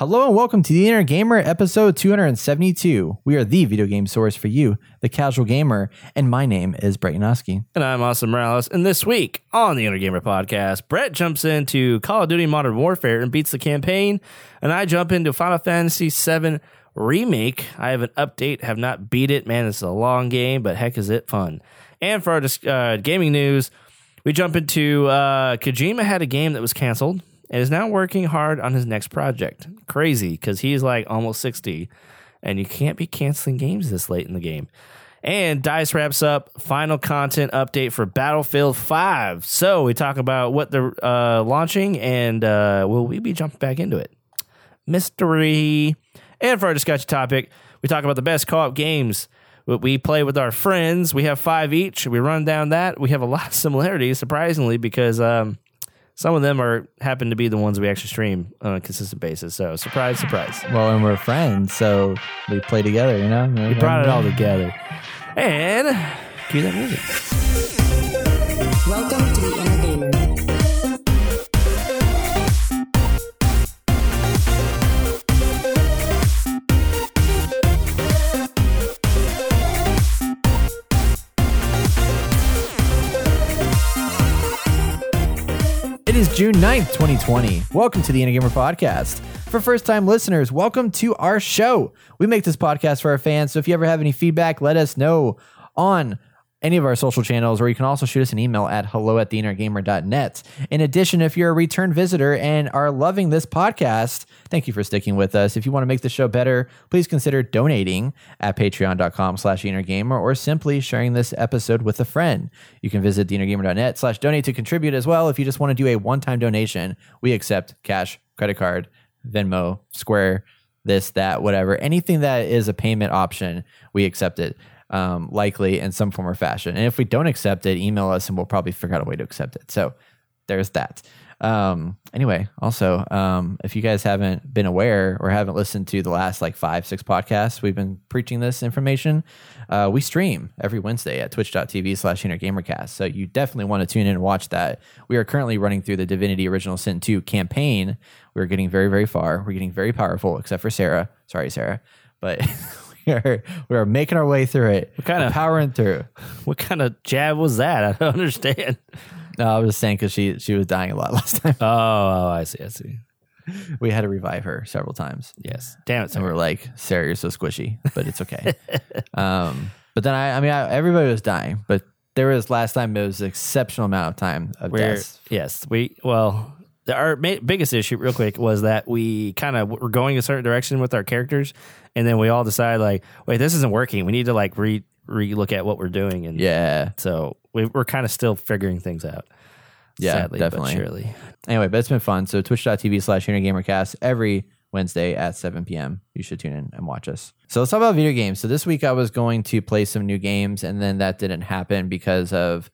Hello and welcome to the Inner Gamer episode 272. We are the video game source for you, the casual gamer, and my name is Brett Yanoski. And I'm Austin Morales. And this week on the Inner Gamer podcast, Brett jumps into Call of Duty Modern Warfare and beats the campaign. And I jump into Final Fantasy VII Remake. I have an update, have not beat it. Man, it's a long game, but heck is it fun. And for our uh, gaming news, we jump into uh, Kojima had a game that was canceled and is now working hard on his next project. Crazy because he's like almost 60 and you can't be canceling games this late in the game. And Dice wraps up final content update for Battlefield 5. So we talk about what they're uh, launching and uh, will we be jumping back into it? Mystery. And for our discussion topic, we talk about the best co op games we play with our friends. We have five each. We run down that. We have a lot of similarities, surprisingly, because um, some of them are happen to be the ones we actually stream on a consistent basis. So surprise, surprise. Well, and we're friends, so we play together, you know? We brought it all together. And cue that music. Welcome to the It is June 9th, 2020. Welcome to the Inner Gamer Podcast. For first time listeners, welcome to our show. We make this podcast for our fans, so if you ever have any feedback, let us know on any of our social channels, or you can also shoot us an email at hello at theinnergamer.net. In addition, if you're a return visitor and are loving this podcast, thank you for sticking with us. If you want to make the show better, please consider donating at patreon.com slash innergamer or simply sharing this episode with a friend. You can visit theinnergamer.net slash donate to contribute as well. If you just want to do a one-time donation, we accept cash, credit card, Venmo, Square, this, that, whatever. Anything that is a payment option, we accept it um, likely in some form or fashion. And if we don't accept it, email us and we'll probably figure out a way to accept it. So there's that. Um, anyway, also, um, if you guys haven't been aware or haven't listened to the last like five, six podcasts, we've been preaching this information. Uh, we stream every Wednesday at twitch.tv slash gamercast. So you definitely want to tune in and watch that. We are currently running through the Divinity Original Sin 2 campaign. We're getting very, very far. We're getting very powerful, except for Sarah. Sorry, Sarah. But we are we are making our way through it. What kinda- powering through? What kind of jab was that? I don't understand. No, I was just saying because she she was dying a lot last time. Oh, oh, I see. I see. We had to revive her several times, Yes. Damn it. and Sarah. we're like, "Sarah, you're so squishy," but it's okay. um, but then I, I mean, I, everybody was dying, but there was last time it was an exceptional amount of time of We're, deaths. yes, we well, the, our ma- biggest issue, real quick, was that we kind of were going a certain direction with our characters, and then we all decided like, wait, this isn't working. We need to like re re look at what we're doing, and Yeah, so we, we're kind of still figuring things out. Yeah, sadly, definitely. But surely, Anyway, but it's been fun. So twitch.tv slash gamercast every Wednesday at 7 p.m. You should tune in and watch us. So let's talk about video games. So this week I was going to play some new games, and then that didn't happen because of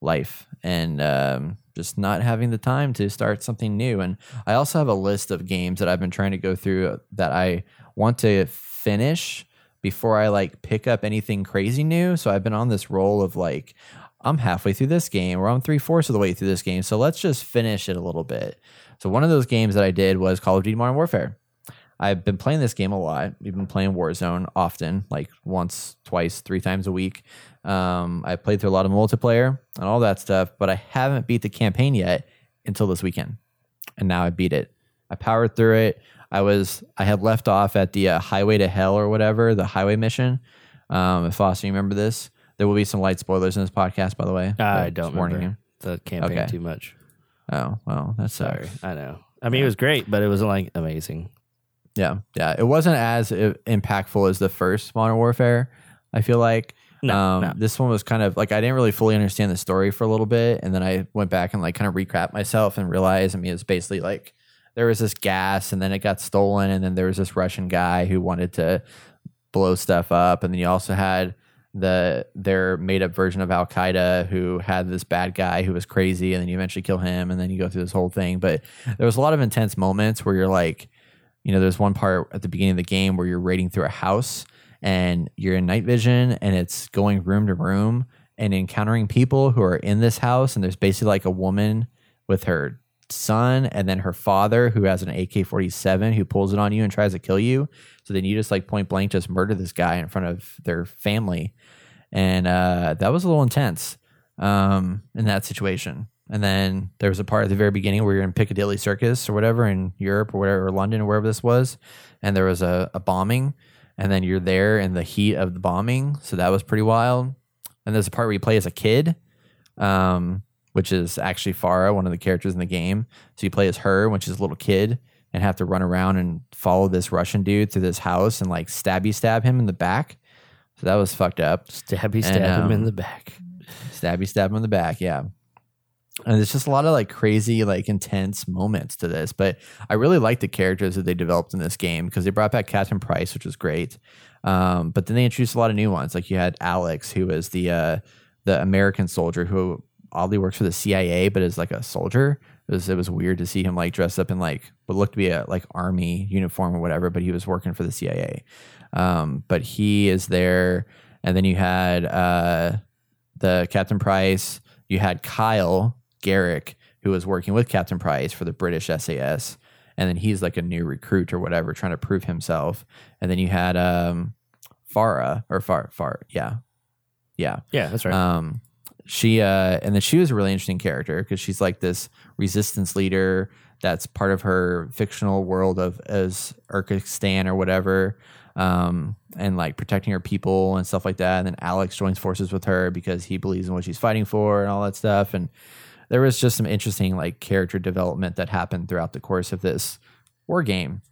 life and um, just not having the time to start something new. And I also have a list of games that I've been trying to go through that I want to finish before I like pick up anything crazy new. So I've been on this roll of like, I'm halfway through this game or I'm three fourths of the way through this game. So let's just finish it a little bit. So one of those games that I did was Call of Duty Modern Warfare. I've been playing this game a lot. We've been playing Warzone often, like once, twice, three times a week. Um, I played through a lot of multiplayer and all that stuff, but I haven't beat the campaign yet until this weekend. And now I beat it. I powered through it. I was I had left off at the uh, Highway to Hell or whatever the highway mission. Um, if Foster, you remember this, there will be some light spoilers in this podcast, by the way. I don't warning remember the campaign Okay. too much. Oh well, that's Sorry. I know. I mean, it was great, but it wasn't like amazing. Yeah, yeah. It wasn't as impactful as the first Modern Warfare. I feel like. No, um, no. This one was kind of like I didn't really fully understand the story for a little bit, and then I went back and like kind of recap myself and realized. I mean, it was basically like there was this gas, and then it got stolen, and then there was this Russian guy who wanted to blow stuff up, and then you also had the their made up version of Al Qaeda who had this bad guy who was crazy, and then you eventually kill him, and then you go through this whole thing. But there was a lot of intense moments where you're like, you know, there's one part at the beginning of the game where you're raiding through a house and you're in night vision and it's going room to room and encountering people who are in this house and there's basically like a woman with her son and then her father who has an AK-47 who pulls it on you and tries to kill you. So then you just like point blank just murder this guy in front of their family. And uh, that was a little intense um, in that situation. And then there was a part at the very beginning where you're in Piccadilly Circus or whatever in Europe or whatever, or London or wherever this was. And there was a, a bombing. And then you're there in the heat of the bombing. So that was pretty wild. And there's a part where you play as a kid, um, which is actually Farah, one of the characters in the game. So you play as her when she's a little kid and have to run around and follow this Russian dude through this house and like stabby stab him in the back. So that was fucked up. Stabby stab him um, in the back. Stabby stab him in the back, yeah. And there's just a lot of like crazy, like intense moments to this. But I really like the characters that they developed in this game because they brought back Captain Price, which was great. Um, but then they introduced a lot of new ones. Like you had Alex, who was the uh, the American soldier who oddly works for the CIA, but is like a soldier. It was it was weird to see him like dressed up in like what looked to be a like army uniform or whatever, but he was working for the CIA. Um, but he is there, and then you had uh, the Captain Price. You had Kyle Garrick, who was working with Captain Price for the British SAS, and then he's like a new recruit or whatever, trying to prove himself. And then you had um, Farah or Far Far, yeah, yeah. Yeah, that's right. Um, she uh, and then she was a really interesting character because she's like this resistance leader that's part of her fictional world of as Urzikstan or whatever, um, and like protecting her people and stuff like that. And then Alex joins forces with her because he believes in what she's fighting for and all that stuff. And there was just some interesting like character development that happened throughout the course of this war game.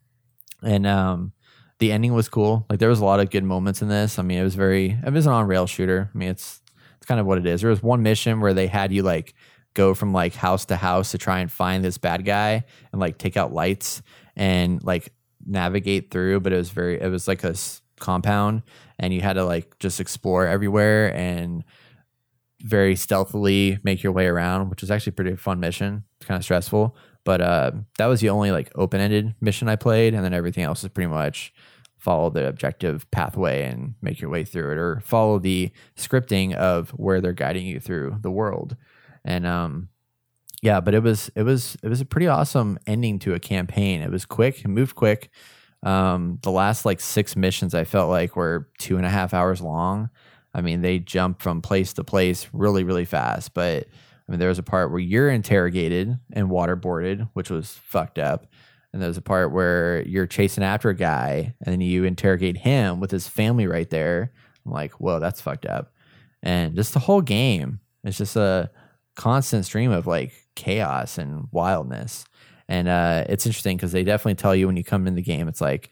And um, the ending was cool. Like there was a lot of good moments in this. I mean, it was very it was an on rail shooter. I mean, it's it's kind of what it is. There was one mission where they had you like go from like house to house to try and find this bad guy and like take out lights and like navigate through, but it was very it was like a s- compound and you had to like just explore everywhere and very stealthily make your way around, which was actually pretty fun mission. It's kind of stressful, but uh, that was the only like open ended mission I played, and then everything else is pretty much follow the objective pathway and make your way through it, or follow the scripting of where they're guiding you through the world. And um, yeah, but it was it was it was a pretty awesome ending to a campaign. It was quick, it moved quick. Um, the last like six missions I felt like were two and a half hours long. I mean, they jump from place to place really, really fast. But I mean, there was a part where you're interrogated and waterboarded, which was fucked up. And there's a part where you're chasing after a guy and then you interrogate him with his family right there. I'm like, whoa, that's fucked up. And just the whole game, it's just a constant stream of like chaos and wildness. And uh, it's interesting because they definitely tell you when you come in the game, it's like,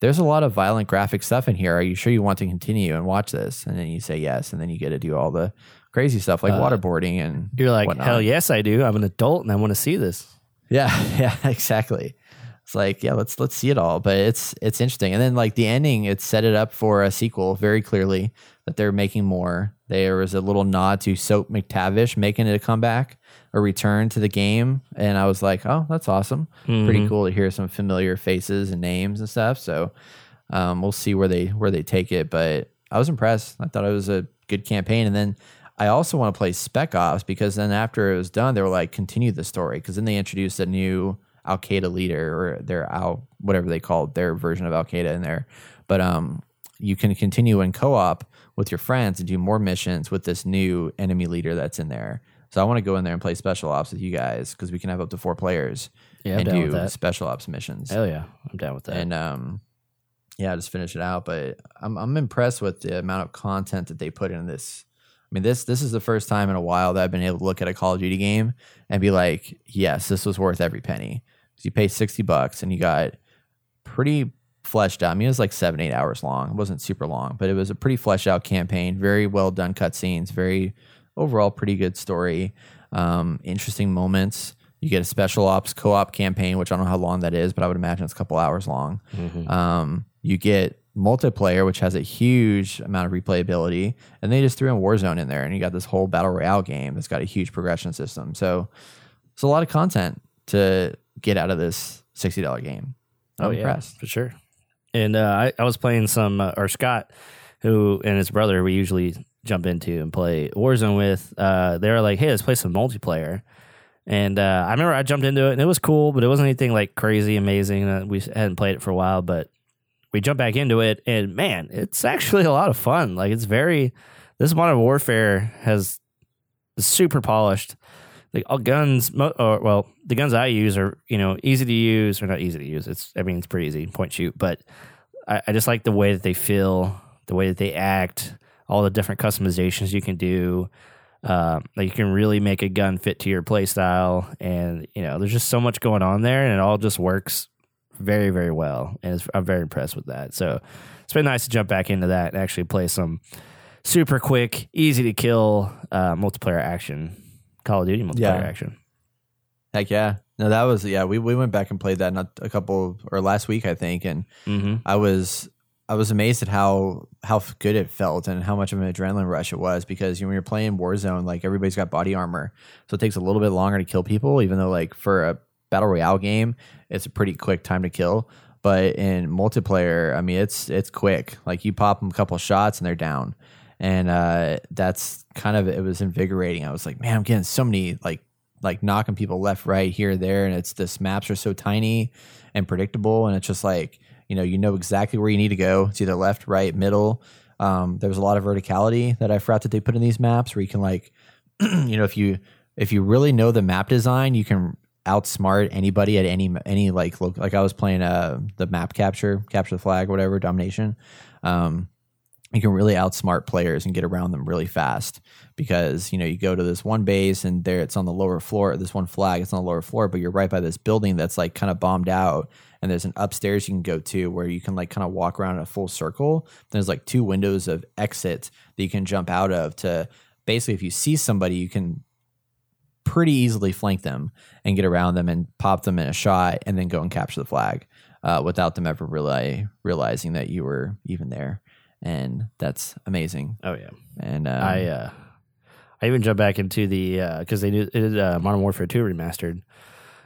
there's a lot of violent graphic stuff in here. Are you sure you want to continue and watch this? And then you say yes, and then you get to do all the crazy stuff like Uh, waterboarding and You're like, whatnot. hell yes, I do. I'm an adult and I want to see this. Yeah, yeah, exactly. It's like, yeah, let's let's see it all. But it's it's interesting. And then like the ending, it set it up for a sequel very clearly that they're making more. There was a little nod to Soap McTavish making it a comeback, a return to the game. And I was like, oh, that's awesome. Pretty Mhm. cool to hear some familiar faces and names and stuff. So um, we'll see where they where they take it. But I was impressed. I thought it was a good campaign. And then I also want to play Spec Ops because then after it was done, they were like, continue the story because then they introduced a new Al Qaeda leader or their Al whatever they called their version of Al Qaeda in there. But um, you can continue in co-op with your friends and do more missions with this new enemy leader that's in there. So I want to go in there and play special ops with you guys because we can have up to four players Yeah, I'm and do special ops missions Hell yeah. I'm down with that. and um yeah just finish it out but i'm i'm impressed with the amount of content that they put in this i mean this this is the first time in a while that i've been able to look at a call of duty game and be like yes this was worth every penny 'Cause you pay 60 bucks and you got pretty fleshed out. I mean it was like seven eight hours long. It wasn't super long but it was a pretty fleshed out campaign. Very well done cutscenes very overall pretty good story. Um interesting moments. You get a special ops co-op campaign which i don't know how long that is but i would imagine it's a couple hours long. Mhm. um, you get multiplayer, which has a huge amount of replayability, and they just threw in Warzone in there, and you got this whole battle royale game that's got a huge progression system. So it's a lot of content to get out of this sixty dollar game. I'm oh, yeah, for sure. And uh, I, I was playing some, uh, or Scott, who and his brother, we usually jump into and play Warzone with. Uh, they were like, hey, let's play some multiplayer. And uh, I remember I jumped into it and it was cool, but it wasn't anything like crazy amazing. Uh, we hadn't played it for a while, but we jumped back into it and man, it's actually a lot of fun. Like it's very this modern warfare has super polished. Like all guns, mo- or well, the guns I use are you know easy to use or not easy to use. It's I mean it's pretty easy point shoot, but I, I just like the way that they feel, the way that they act, all the different customizations you can do. Um, like you can really make a gun fit to your play style, and you know there's just so much going on there, and it all just works very very well, and I'm very impressed with that. So it's been nice to jump back into that and actually play some super quick, easy to kill uh, multiplayer action, Call of Duty multiplayer Yeah. action. Heck yeah. No, that was yeah. We we went back and played that not a couple or last week I think, and hmm I was I was amazed at how how good it felt and how much of an adrenaline rush it was because you know, when you're playing Warzone, like everybody's got body armor, so it takes a little bit longer to kill people. Even though like for a battle royale game, it's a pretty quick time to kill. But in multiplayer, I mean, it's it's quick. Like you pop them a couple shots and they're down, and uh, that's kind of it was invigorating. I was like, man, I'm getting so many like like knocking people left, right, here, there, and it's this maps are so tiny and predictable, and it's just like you know you know exactly where you need to go. It's either left, right, middle. Um, there was a lot of verticality that I forgot that they put in these maps where you can like, you know, if you if you really know the map design, you can outsmart anybody at any any like look like I was playing uh the map capture capture the flag whatever domination um you can really outsmart players and get around them really fast because you know you go to this one base and there it's on the lower floor this one flag it's on the lower floor but you're right by this building that's like kind of bombed out and there's an upstairs you can go to where you can like kind of walk around in a full circle. There's like two windows of exit that you can jump out of to basically if you see somebody you can pretty easily flank them and get around them and pop them in a shot and then go and capture the flag uh, without them ever really realizing that you were even there and that's amazing Oh yeah. and um, I uh, I even jumped back into the because they did, did uh, Modern Warfare Two remastered,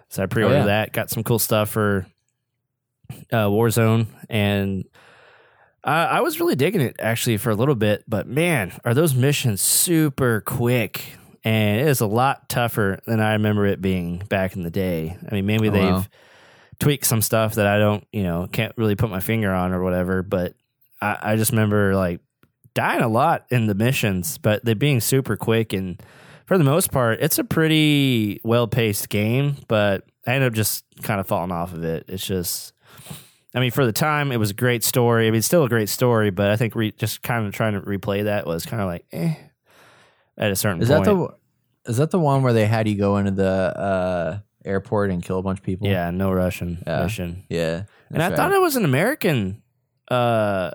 so I pre-ordered Oh, yeah. that. Got some cool stuff for uh, Warzone, and I, I was really digging it actually for a little bit. But man, are those missions super quick? And it is a lot tougher than I remember it being back in the day. I mean, maybe Oh, they've wow. tweaked some stuff that I don't, you know, can't really put my finger on or whatever. But I, I just remember like dying a lot in the missions, but they being super quick and for the most part, it's a pretty well paced game. But I ended up just kind of falling off of it. It's just, I mean, for the time, it was a great story. I mean, it's still a great story, but I think re- just kind of trying to replay that was kind of like, eh, at a certain is point. that the is that the one where they had you go into the uh, airport and kill a bunch of people yeah, no Russian Yeah. mission. yeah and I thought it was an American, uh,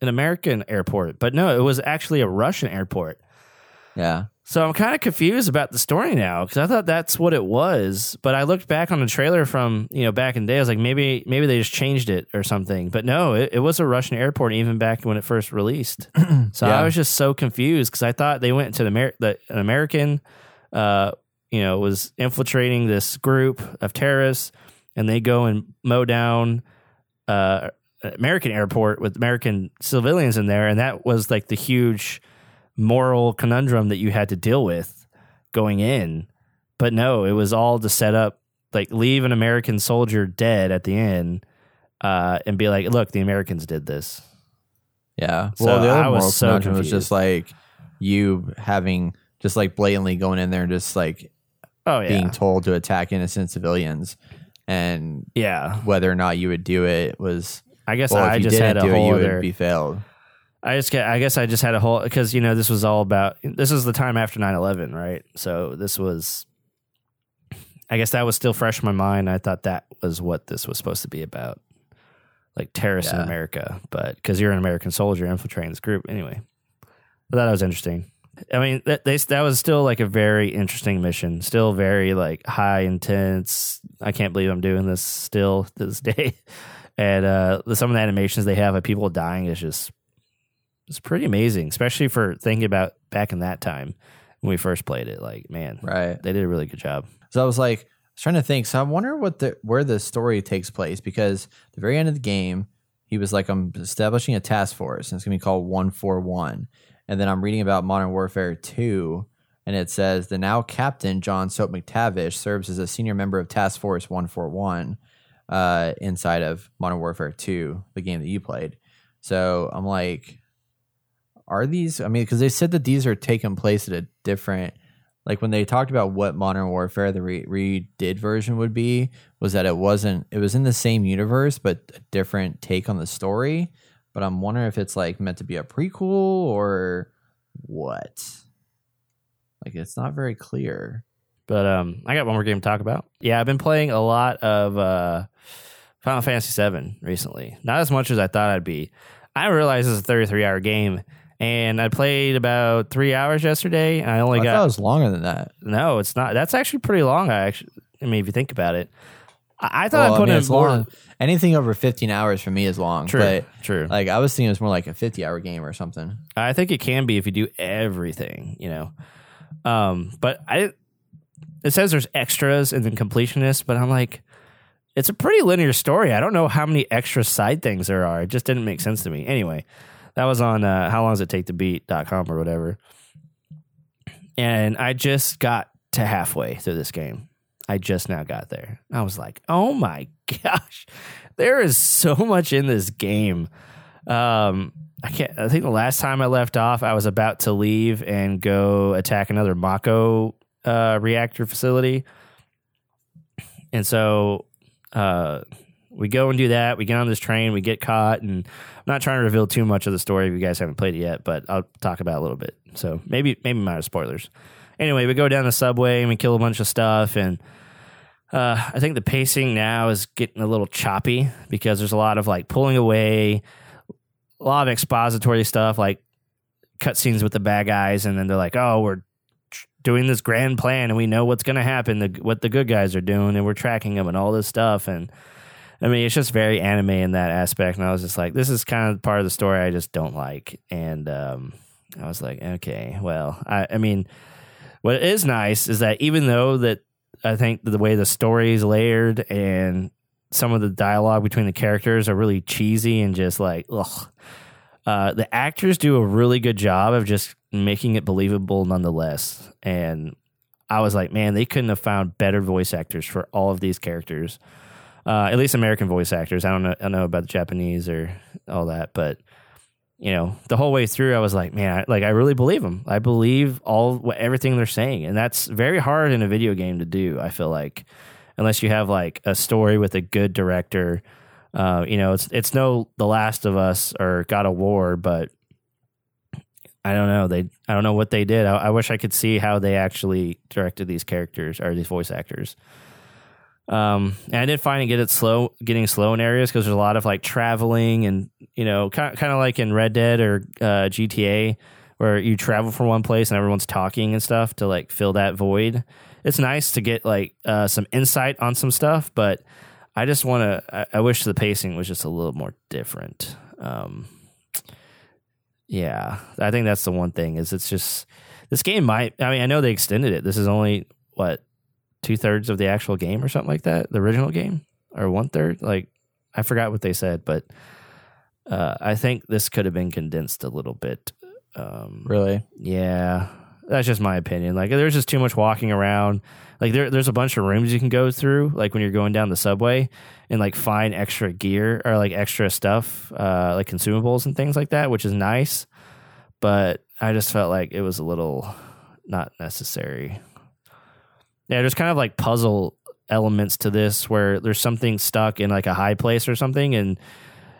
an American airport, but no, it was actually a Russian airport. yeah So I'm kind of confused about the story now because I thought that's what it was, but I looked back on the trailer from you know back in the day. I was like, maybe maybe they just changed it or something. But no, it, it was a Russian airport even back when it first released. So Yeah. I was just so confused because I thought they went to the, Amer- the an American, uh, you know, was infiltrating this group of terrorists, and they go and mow down uh, American airport with American civilians in there, and that was like the huge moral conundrum that you had to deal with going in. But no, it was all to set up like leave an American soldier dead at the end, uh, and be like, look, the Americans did this. yeah So well the other I was moral so conundrum was just like you having just like blatantly going in there and just like Oh yeah, being told to attack innocent civilians and yeah. whether or not you would do it was I guess well I you just had a do it whole you other. would be failed I just I guess I just had a whole because you know this was all about this is the time after 9-11, right? So this was I guess that was still fresh in my mind. I thought that was what this was supposed to be about. Like terrorists in America, but because you're an American soldier infiltrating this group anyway. I thought that was interesting. I mean, that they, that was still like a very interesting mission. Still very like high intense. I can't believe I'm doing this still to this day. And uh, some of the animations they have of people dying is just it's pretty amazing, especially for thinking about back in that time when we first played it. Like, man, right they did a really good job. So I was like, I was trying to think. So I wonder what the where the story takes place because the very end of the game, he was like, I'm establishing a task force and it's gonna be called One Four One. And then I'm reading about Modern Warfare Two, and it says the now Captain John Soap McTavish serves as a senior member of Task Force 141 uh, inside of Modern Warfare 2, the game that you played. So I'm like, are these? I mean, because they said that these are taking place at a different. Like when they talked about what Modern Warfare, the re- redid version would be, was that it wasn't. It was in the same universe, but a different take on the story. But I'm wondering if it's like meant to be a prequel or what. Like it's not very clear. But um, I got one more game to talk about. Yeah, I've been playing a lot of uh, Final Fantasy VII recently. Not as much as I thought I'd be. I realized it's a 33 hour game, and I played about three hours yesterday. And I only I got thought it was longer than that. no, it's not. That's actually pretty long. I actually, I mean, if you think about it, I, I thought Well, I I put mean, in more. long. Anything over 15 hours for me is long. True, But true. like I was thinking it was more like a 50 hour game or something. I think it can be if you do everything, you know. Um, but I it says there's extras and then completionists, but I'm like, it's a pretty linear story. I don't know how many extra side things there are. It just didn't make sense to me. Anyway, that was on uh, how long does it take to beat.com or whatever. And I just got to halfway through this game. I just now got there. I was like, oh my gosh, there is so much in this game. Um, I can't. I think the last time I left off, I was about to leave and go attack another Mako uh, reactor facility, and so uh, we go and do that. We get on this train, we get caught, and I'm not trying to reveal too much of the story if you guys haven't played it yet, but I'll talk about a little bit. So maybe maybe minor spoilers. Anyway, we go down the subway and we kill a bunch of stuff and. Uh, I think the pacing now is getting a little choppy because there's a lot of like pulling away, a lot of expository stuff like cutscenes with the bad guys, and then they're like, "Oh, we're doing this grand plan, and we know what's going to happen, the, what the good guys are doing, and we're tracking them, and all this stuff." And I mean, it's just very anime in that aspect, and I was just like, "This is kind of part of the story I just don't like." And um, I was like, "Okay, well, I, I mean." What is nice is that even though that I think the way the story is layered and some of the dialogue between the characters are really cheesy and just like ugh. Uh, the actors do a really good job of just making it believable nonetheless. And I was like, man, they couldn't have found better voice actors for all of these characters. Uh, at least American voice actors. I don't know. I don't know about the Japanese or all that, but you know, the whole way through, I was like, man, I, like I really believe them. I believe all what everything they're saying, and that's very hard in a video game to do. I feel like, unless you have like a story with a good director, uh, you know, it's it's no The Last of Us or God of War, but I don't know. They I don't know what they did. I, I wish I could see how they actually directed these characters or these voice actors. Um, and I did find it get it slow, getting slow in areas because there's a lot of like traveling and you know, kind kind of like in Red Dead or uh, GTA, where you travel from one place and everyone's talking and stuff to like fill that void. It's nice to get like uh, some insight on some stuff, but I just want to. I, I wish the pacing was just a little more different. Um, yeah, I think that's the one thing is it's just this game might. I mean, I know they extended it. This is only what two thirds of the actual game or something like that. The original game or one third. Like I forgot what they said, but uh, I think this could have been condensed a little bit. Um, Really? yeah, that's just my opinion. Like, there's just too much walking around. Like, there, there's a bunch of rooms you can go through, like when you're going down the subway, and like find extra gear or like extra stuff, uh, like consumables and things like that, which is nice. But I just felt like it was a little not necessary. Yeah, there's kind of like puzzle elements to this where there's something stuck in like a high place or something, and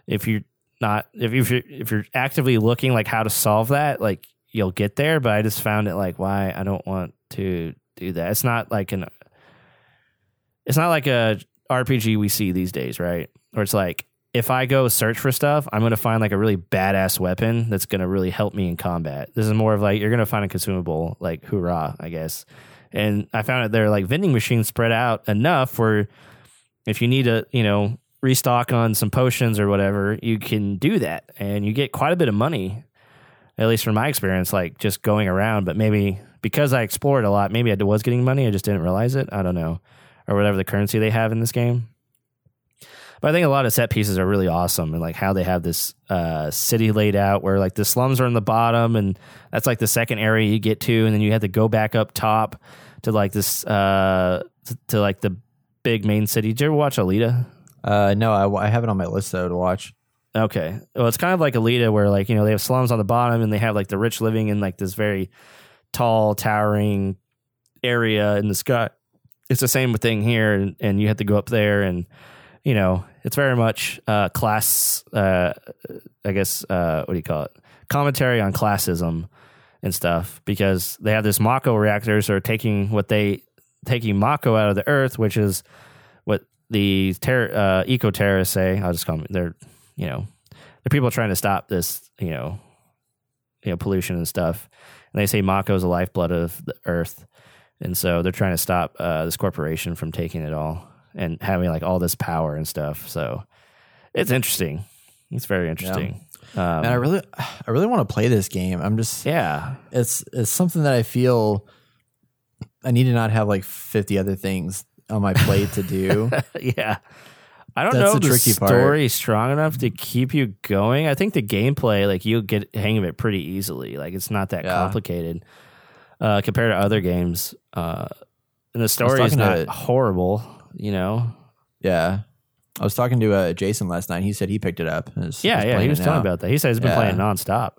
if you're not if you if you're, if you're actively looking like how to solve that, like you'll get there. But I just found it like why I don't want to do that. It's not like an it's not like a RPG we see these days, right? Where it's like if I go search for stuff, I'm to find like a really badass weapon that's to really help me in combat. This is more of like you're to find a consumable, like hoorah, I guess. And I found that there are like vending machines spread out enough where if you need to, you know, restock on some potions or whatever, you can do that, and you get quite a bit of money. At least from my experience, like just going around. But maybe because I explored a lot, maybe I was getting money. I just didn't realize it. I don't know, or whatever the currency they have in this game. But I think a lot of set pieces are really awesome and like how they have this uh, city laid out where like the slums are in the bottom and that's like the second area you get to and then you have to go back up top to like this uh to, to like the big main city. Did you ever watch Alita? Uh, no, I, I have it on my list though to watch. Okay. Well, it's kind of like Alita where like, you know, they have slums on the bottom and they have like the rich living in like this very tall, towering area in the sky. It's the same thing here and, and you have to go up there and you know, it's very much uh class uh I guess uh what do you call it? Commentary on classism and stuff because they have this Mako reactors are taking what they taking Mako out of the earth, which is what the ter- uh, eco terrorists say. I'll just call them. They're you know they're people trying to stop this you know you know pollution and stuff. And they say Mako is the lifeblood of the earth, and so they're trying to stop uh, this corporation from taking it all and having like all this power and stuff. So it's interesting. It's very interesting. Um, And I really, I really want to play this game. I'm just, yeah, it's it's something that I feel I need to not have like 50 other things on my plate to do. yeah. I don't That's know the if the tricky part. story is strong enough to keep you going. I think the gameplay, like you'll get hang of it pretty easily. Like it's not that Yeah. complicated uh, compared to other games. Uh, and the story is not to- horrible. You know, yeah. I was talking to uh, Jason last night. He said he picked it up. and is- yeah, yeah. He was it telling about that. He said he's been Yeah. playing nonstop.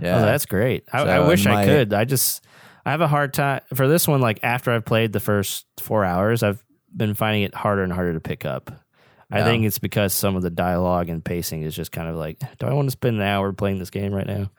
Yeah, Oh, that's great. I, So I wish my- I could. I just I have a hard time for this one. Like after I've played the first four hours, I've been finding it harder and harder to pick up. I think it's because some of the dialogue and pacing is just kind of like, do I want to spend an hour playing this game right now?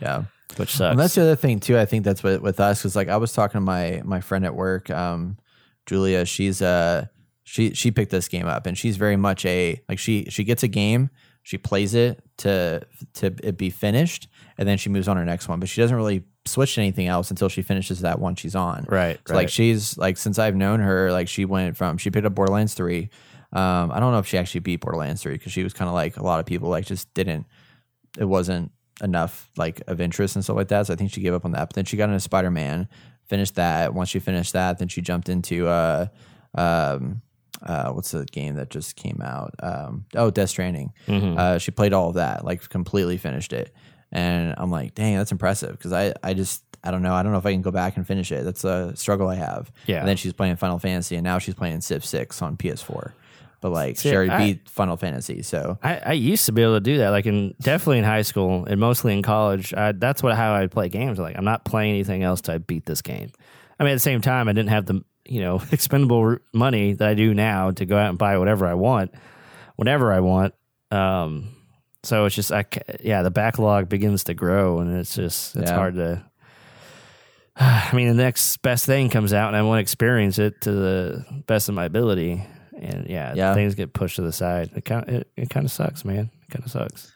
yeah. Which sucks. And that's the other thing too. I think that's what with us because like I was talking to my my friend at work, um, Julia. She's uh she she picked this game up and she's very much a like she she gets a game, she plays it to to it be finished, and then she moves on to her next one. But she doesn't really switch to anything else until she finishes that one she's on. right. So, right. Like she's like since I've known her, like she went from she picked up Borderlands three. Um, I don't know if she actually beat Borderlands three because she was kind of like a lot of people like just didn't. It wasn't enough like of interest and stuff like that. So I think she gave up on that. But then she got into Spider Man, finished that. Once she finished that, then she jumped into uh, um, uh, what's the game that just came out? Um, oh, Death Stranding. Mhm. Uh, she played all of that, like completely finished it. And I'm like, dang, that's impressive because I, I just, I don't know. I don't know if I can go back and finish it. That's a struggle I have. Yeah. And then she's playing Final Fantasy, and now she's playing Civ 6 on PS4. But like, See, she already I- beat Final Fantasy. So I, I used to be able to do that, like in definitely in high school and mostly in college. I, that's what how I play games. Like I'm not playing anything else to beat this game. I mean, at the same time, I didn't have the you know expendable money that I do now to go out and buy whatever I want, whenever I want. Um, so it's just I yeah, the backlog begins to grow, and it's just it's Yeah. hard to. I mean, the next best thing comes out, and I want to experience it to the best of my ability. And yeah, Yeah. things get pushed to the side. It kind it, it kind of sucks, man. It kind of sucks.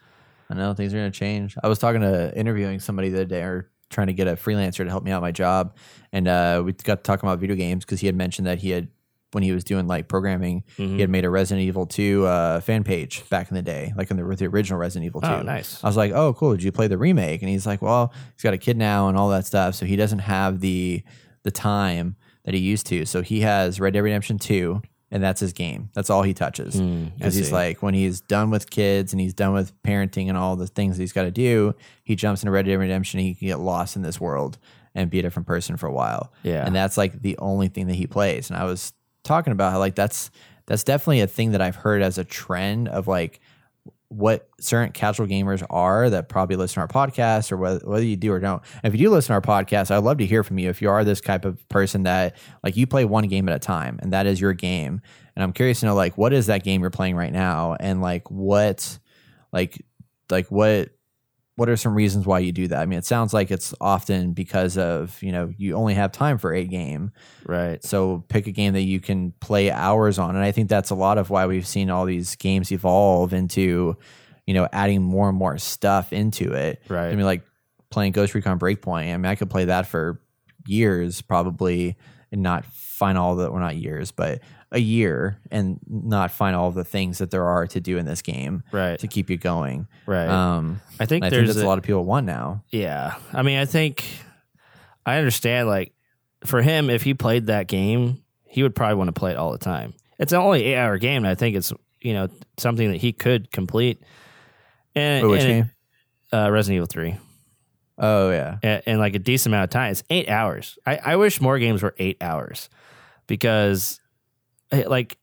I know things are going to change. I was talking to interviewing somebody the other day or trying to get a freelancer to help me out my job. And uh, we got talking about video games because he had mentioned that he had, when he was doing like programming, Mm-hmm. he had made a Resident Evil 2 uh, fan page back in the day, like in the, with the original Resident Evil 2. Oh, nice. I was like, oh, cool. Did you play the remake? And he's like, well, he's got a kid now and all that stuff. So he doesn't have the the time that he used to. So he has Red Dead Redemption 2, and that's his game. That's all he touches. Hmm, Because he's see. like, when he's done with kids and he's done with parenting and all the things he's got to do, he jumps into Red Dead Redemption. And he can get lost in this world and be a different person for a while. Yeah. And that's like the only thing that he plays. And I was talking about how like that's that's definitely a thing that I've heard as a trend of like what certain casual gamers are that probably listen to our podcast or whether, whether you do or don't. And if you do listen to our podcast, I'd love to hear from you if you are this type of person that like you play one game at a time and that is your game. And I'm curious to know like what is that game you're playing right now and like what like like what what are some reasons why you do that? I mean, it sounds like it's often because of, you know, you only have time for a game. Right. So pick a game that you can play hours on. And I think that's a lot of why we've seen all these games evolve into, you know, adding more and more stuff into it. Right. I mean, like playing Ghost Recon Breakpoint. I mean, I could play that for years probably and not find all the, well, not years, but a year and not find all the things that there are to do in this game Right. to keep you going. Right. Um, I think and I think there's that's a, lot of people want now. Yeah. I mean, I think I understand like for him if he played that game, he would probably want to play it all the time. It's an only 8-hour game and I think it's you know something that he could complete. And, Wait, which and it- game? uh, Resident Evil Three, Oh yeah. in, in like a decent amount of time. It's eight hours. I, I wish more games were eight hours because, like,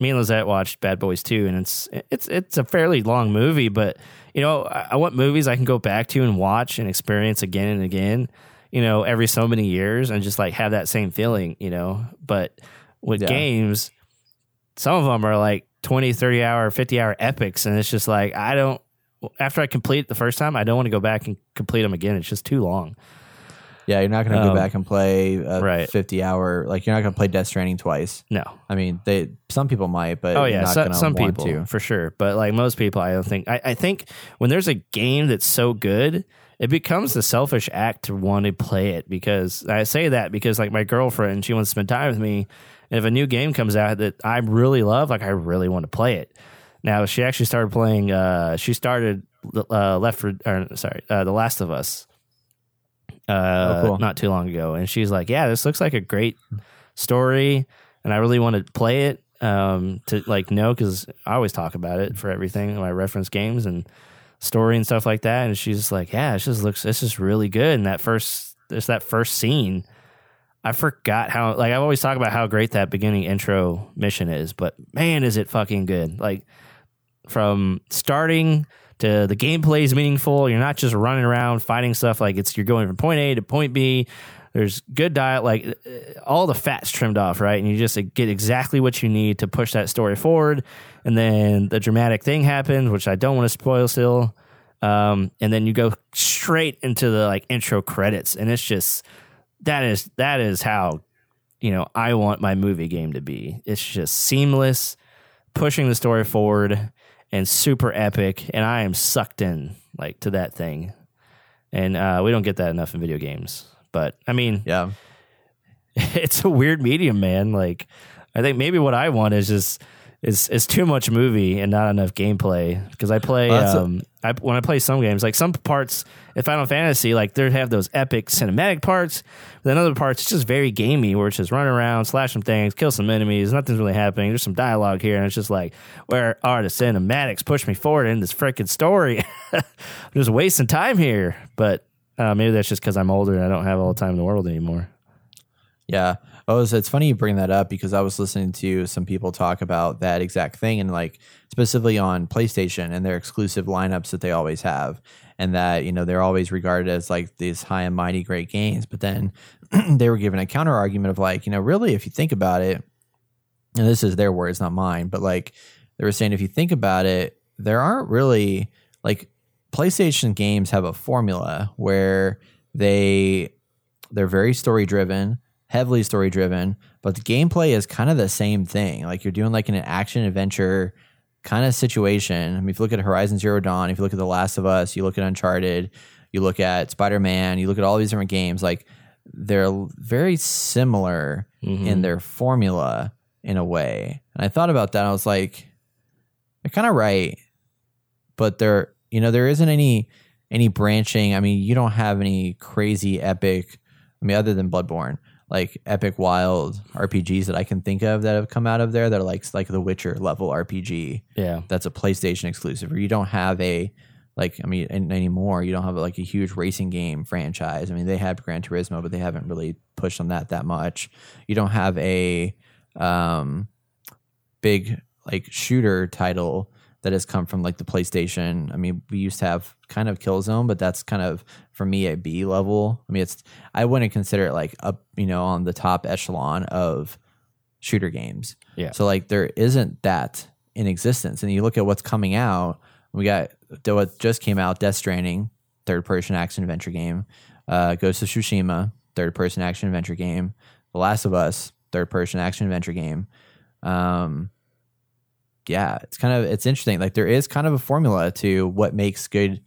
me and Lizette watched Bad Boys Two, and it's it's it's a fairly long movie, but you know I, I want movies I can go back to and watch and experience again and again. You know, every so many years, and just like have that same feeling. You know, but with Yeah. games, some of them are like 20, 30 hour, 50 hour epics. And it's just like, I don't, after I complete it the first time, I don't want to go back and complete them again. It's just too long. Yeah, you're not going to go Um, back and play a right. 50 hour. Like you're not going to play Death Stranding twice. No. I mean, they some people might, but Oh you're yeah, not so, gonna some want people to. for sure, but like most people, I don't think. I, I think when there's a game that's so good, it becomes the selfish act to want to play it. Because I say that because like my girlfriend, she wants to spend time with me, and if a new game comes out that I really love, like I really want to play it. Now she actually started playing. Uh, she started uh, Left for or, sorry, uh, The Last of Us. Uh, Oh, cool. not too long ago, and she's like, "Yeah, this looks like a great story." and I really want to play it um, to like know because I always talk about it for everything my reference games and story and stuff like that. And she's like, yeah, it just looks, it's just really good. And that first, it's that first scene. I forgot how like I've always talked about how great that beginning intro mission is, but man, is it fucking good! Like from starting to the gameplay is meaningful. You're not just running around fighting stuff. Like it's you're going from point A to point B. There's good diet, like uh, all the fat's trimmed off, right? And you just get exactly what you need to push that story forward. And then the dramatic thing happens, which I don't want to spoil still. Um, and then you go straight into the like intro credits, and it's just that is that is how you know I want my movie game to be. It's just seamless, pushing the story forward, and super epic. And I am sucked in like to that thing. And uh, we don't get that enough in video games. But I mean, Yeah. it's a weird medium, man. Like, I think maybe what I want is just is is too much movie and not enough gameplay. Because I play, Well, um, I, when I play some games, like some parts in Final Fantasy, like they have those epic cinematic parts. But then other parts, it's just very gamey, where it's just run around, slash some things, kill some enemies. Nothing's really happening. There's some dialogue here, and it's just like, where are the cinematics? Push me forward in this freaking story. I'm just wasting time here. But uh, maybe that's just because I'm older and I don't have all the time in the world anymore. Yeah. Oh, it's, it's funny you bring that up because I was listening to some people talk about that exact thing and like specifically on PlayStation and their exclusive lineups that they always have. And that, you know, they're always regarded as like these high and mighty great games. But then they were given a counter argument of like, you know, really, if you think about it, and this is their words, not mine, but like they were saying, if you think about it, there aren't really like PlayStation games have a formula where they they're very story driven, heavily story driven, but the gameplay is kind of the same thing. Like you're doing like an action adventure kind of situation. I mean, if you look at Horizon Zero Dawn, if you look at The Last of Us, you look at Uncharted, you look at Spider Man, you look at all these different games, like they're very similar mm-hmm. in their formula in a way. And I thought about that. I was like, they're kind of right, but there, you know, there isn't any any branching. I mean, you don't have any crazy epic. I mean, other than Bloodborne, like epic wild RPGs that I can think of that have come out of there that are like like the Witcher level RPG Yeah. that's a PlayStation exclusive, or you don't have a like I mean anymore. You don't have like a huge racing game franchise. I mean, they had Gran Turismo, but they haven't really pushed on that that much. You don't have a um, big like shooter title that has come from like the PlayStation. I mean, we used to have kind of Killzone, but that's kind of for me a B level. I mean, it's I wouldn't consider it like up, you know, on the top echelon of shooter games. Yeah. So like there isn't that in existence. And you look at what's coming out. We got what just came out, Death Stranding, third person action adventure game. Uh, Ghost of Tsushima, third person action adventure game. The Last of Us, third person action adventure game. Um, yeah, it's kind of it's interesting. Like there is kind of a formula to what makes good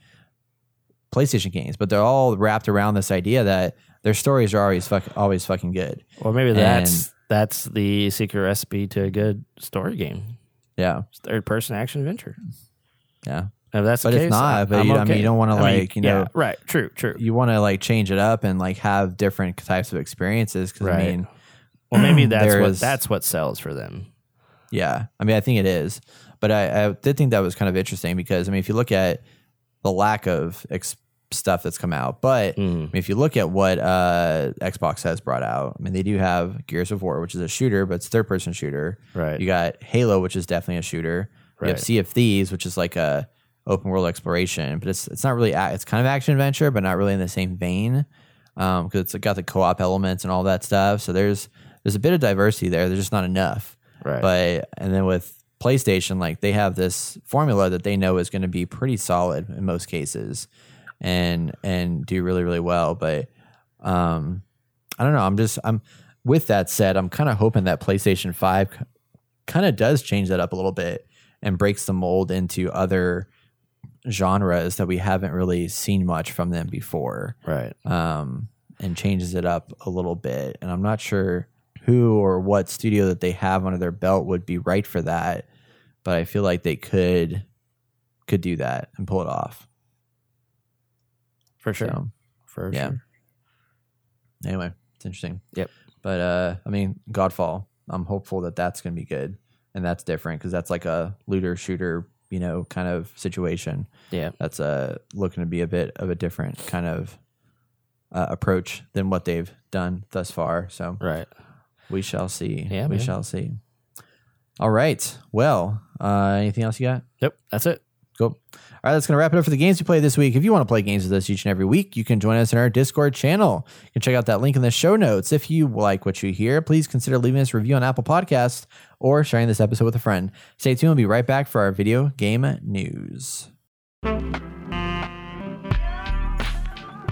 PlayStation games, but they're all wrapped around this idea that their stories are always fuck, always fucking good. Or maybe that's that's the secret recipe to a good story game. Yeah, Third person action adventure. yeah. If that's But case, not, I- but you- I mean, you don't I mean, like, you yeah, know- right? True, true. You want to like change it up and like have different types of experiences because I mean, Well, maybe that's what that's what sells for them. Yeah, I mean, I think it is, but I, I did think that was kind of interesting because I mean, if you look at the lack of ex- stuff that's come out, but I mean, if you look at what uh, Xbox has brought out, I mean, they do have Gears of War, which is a shooter, but it's third person shooter. Right. You got Halo, which is definitely a shooter. Right. You have. Sea of Thieves, which is like a open world exploration, but it's it's not really a- it's kind of action adventure, but not really in the same vein because it's got the co op elements and all that stuff. So there's there's a bit of diversity there. There's just not enough. Right. But and then with PlayStation, like they have this formula that they know is going to be pretty solid in most cases, and and do really really well. But um, I don't know. I'm just I'm with that said, I'm kind of hoping that PlayStation Five kind of does change that up a little bit and breaks the mold into other genres that we haven't really seen much from them before right. um, and changes it up a little bit. And I'm not sure who or what studio that they have under their belt would be right for that, but I feel like they could could do that and pull it off. For sure. So, For yeah. sure. anyway, it's interesting. Yep. But uh, I mean, Godfall. I'm hopeful that that's going to be good, and that's different because that's like a looter shooter, you know, kind of situation. Yeah. That's uh looking to be a bit of a different kind of uh, approach than what they've done thus far. So Right. we shall see. Yeah, we man. shall see. All right. Well, uh, anything else you got? Yep. That's it. Cool. All right, that's going to wrap it up for the games we play this week. If you want to play games with us each and every week, you can join us in our Discord channel. You can check out that link in the show notes. If you like what you hear, please consider leaving us a review on Apple Podcasts or sharing this episode with a friend. Stay tuned. We'll be right back for our video game news.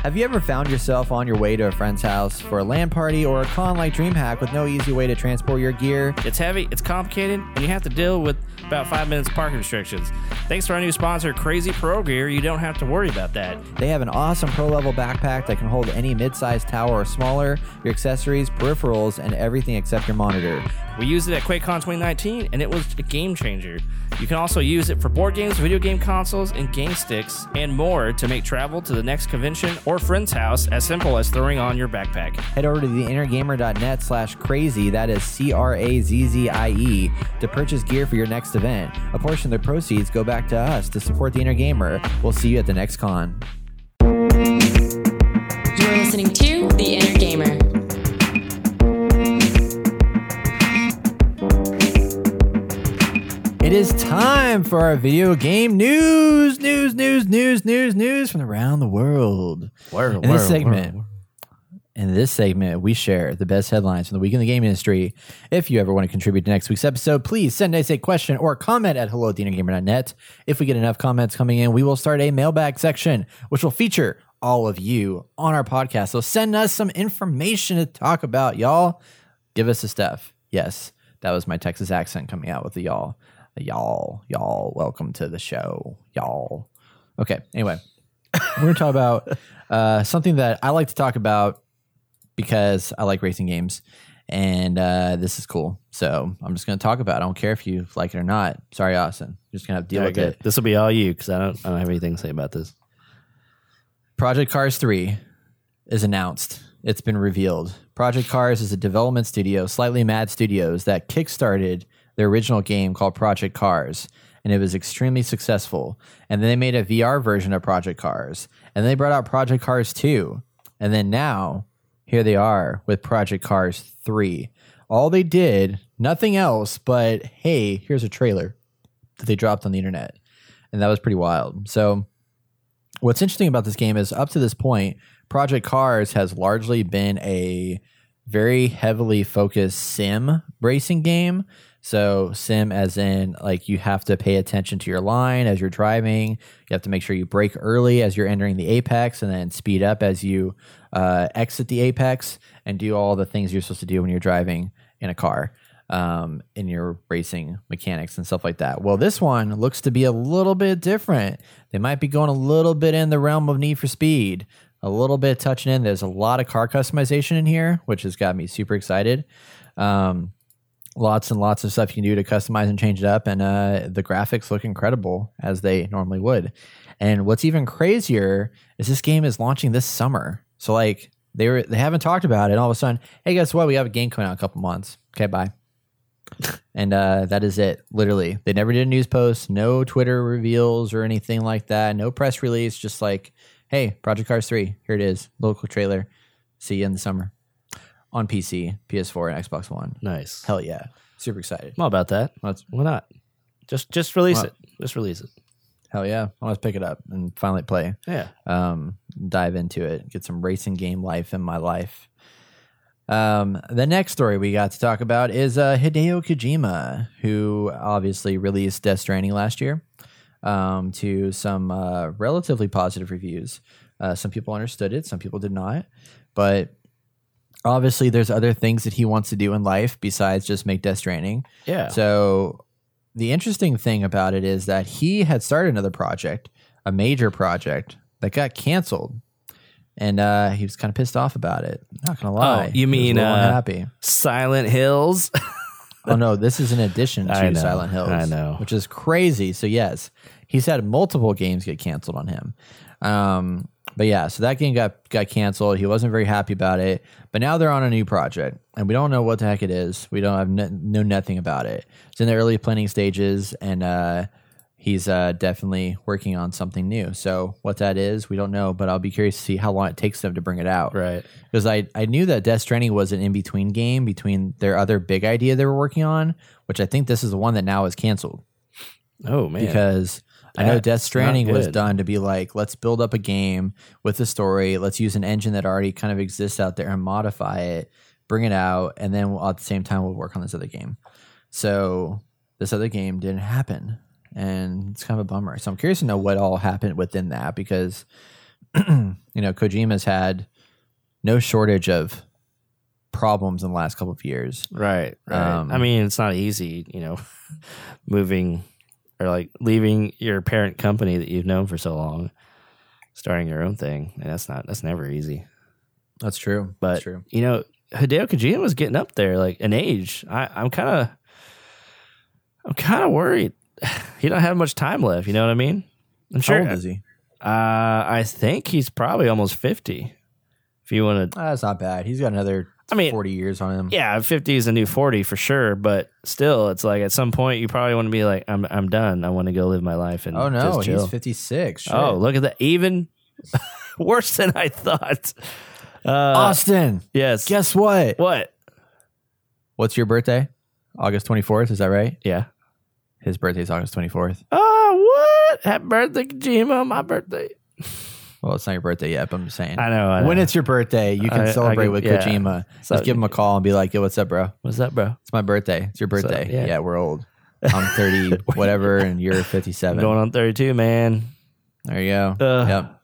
Have you ever found yourself on your way to a friend's house for a LAN party or a con like DreamHack with no easy way to transport your gear? It's heavy, it's complicated, and you have to deal with about five minutes parking restrictions. Thanks to our new sponsor, Crazzie Pro Gear, you don't have to worry about that. They have an awesome pro level backpack that can hold any mid sized tower or smaller, your accessories, peripherals, and everything except your monitor. We used it at QuakeCon 2019, and it was a game changer. You can also use it for board games, video game consoles, and game sticks, and more to make travel to the next convention or friend's house as simple as throwing on your backpack. Head over to theinnergamer.net slash crazzie, that is C R A Z Z I E, to purchase gear for your next event. A portion of the proceeds go back to us to support the inner gamer. We'll see you at the next con. You're listening to The Inner It is time for our video game news, news, news, news, news, news from around the world. Where, In this segment, in this segment, we share the best headlines from the week in the game industry. If you ever want to contribute to next week's episode, please send us a question or comment at hello at thegamer.net. If we get enough comments coming in, we will start a mailbag section, which will feature all of you on our podcast. So send us some information to talk about, y'all. Give us the stuff. Yes, that was my Texas accent coming out with the y'all. Y'all, y'all, welcome to the show, y'all. Okay, anyway, we're going to talk about uh, something that I like to talk about because I like racing games, and uh, this is cool. So I'm just going to talk about. it. I don't care if you like it or not. Sorry, Austin. You're just going to have to deal with it. This will be all you because I don't, I don't have anything to say about this. Project Cars 3 is announced. It's been revealed. Project Cars is a development studio, Slightly Mad Studios, that kickstarted their original game called Project Cars, and it was extremely successful. And then they made a VR version of Project Cars, and they brought out Project Cars 2. And then now, here they are with Project Cars 3. All they did, nothing else, but hey, here's a trailer that they dropped on the internet. And that was pretty wild. So, what's interesting about this game is up to this point, Project Cars has largely been a very heavily focused sim racing game. So, sim as in like you have to pay attention to your line as you're driving. You have to make sure you brake early as you're entering the apex and then speed up as you uh, exit the apex and do all the things you're supposed to do when you're driving in a car um, in your racing mechanics and stuff like that. Well, this one looks to be a little bit different. They might be going a little bit in the realm of Need for Speed, a little bit touching in. There's a lot of car customization in here, which has got me super excited. Um, lots and lots of stuff you can do to customize and change it up, and uh, the graphics look incredible as they normally would. And what's even crazier is this game is launching this summer. So like they were they haven't talked about it. And all of a sudden, hey, guess what? We have a game coming out in a couple months. Okay, bye. And uh, that is it. Literally, they never did a news post, no Twitter reveals or anything like that, no press release. Just like, hey, Project Cars three, here it is, local trailer. See you in the summer on PC, PS4, and Xbox One. Nice. Hell yeah, super excited. I'm all about that. Let's Why not? Just just release it. Just release it. hell yeah, I want to pick it up and finally play. Yeah. um, dive into it, get some racing game life in my life. Um, the next story we got to talk about is uh, Hideo Kojima, who obviously released Death Stranding last year um, to some uh, relatively positive reviews. Uh, some people understood it, some people did not. But obviously, there's other things that he wants to do in life besides just make Death Stranding. Yeah. So the interesting thing about it is that he had started another project, a major project that got canceled. And uh, he was kind of pissed off about it. Not gonna lie. Oh, you mean, uh, unhappy? Silent Hills. Oh no, this is in addition to know, Silent Hills. I know. which is crazy. So yes, he's had multiple games get canceled on him. Um, but yeah, so that game got got canceled. He wasn't very happy about it. But now they're on a new project, and we don't know what the heck it is. We don't have no, know nothing about it. It's in the early planning stages, and uh, he's uh, definitely working on something new. So what that is, we don't know. But I'll be curious to see how long it takes them to bring it out right. because I, I knew that Death Stranding was an in between game between their other big idea they were working on, which I think this is the one that now is canceled Oh man. because I know Death Stranding was done to be like let's build up a game with a story, let's use an engine that already kind of exists out there and modify it, bring it out, and then we'll, at the same time we'll work on this other game. So this other game didn't happen, and it's kind of a bummer. So I'm curious to know what all happened within that because you know Kojima's had no shortage of problems in the last couple of years. Right. Right. Um, I mean, it's not easy, you know, moving or like leaving your parent company that you've known for so long, starting your own thing. And that's not that's never easy. That's true. But That's true. you know, Hideo Kojima was getting up there, like an age. I, I'm kind of, I'm kind of worried. He don't have much time left. You know what I mean? I'm sure. How old is he? Uh, I think he's probably almost fifty. If you want to, that's not bad. He's got another I mean, 40 years on him. yeah, fifty is a new forty for sure. But still, it's like at some point you probably want to be like, I'm, I'm done. I want to go live my life and Oh no, he's 56. Shit. oh, look at that, even worse than I thought. Uh, Austin. yes. Guess what? what? What's your birthday? August 24th, is that right? Yeah. His birthday is August 24th. Oh, what? Happy birthday, Kojima. My birthday. Well, it's not your birthday yet, but I'm just saying. I know. I know. When it's your birthday, you can I- I celebrate can- with yeah. Kojima. So- Just give him a call and be like, "Yo, what's up, bro? What's up, bro? It's my birthday. It's your birthday. yeah. yeah. we're old. I'm 30, whatever, and you're 57. Going on 32, man. There you go. Ugh. yep.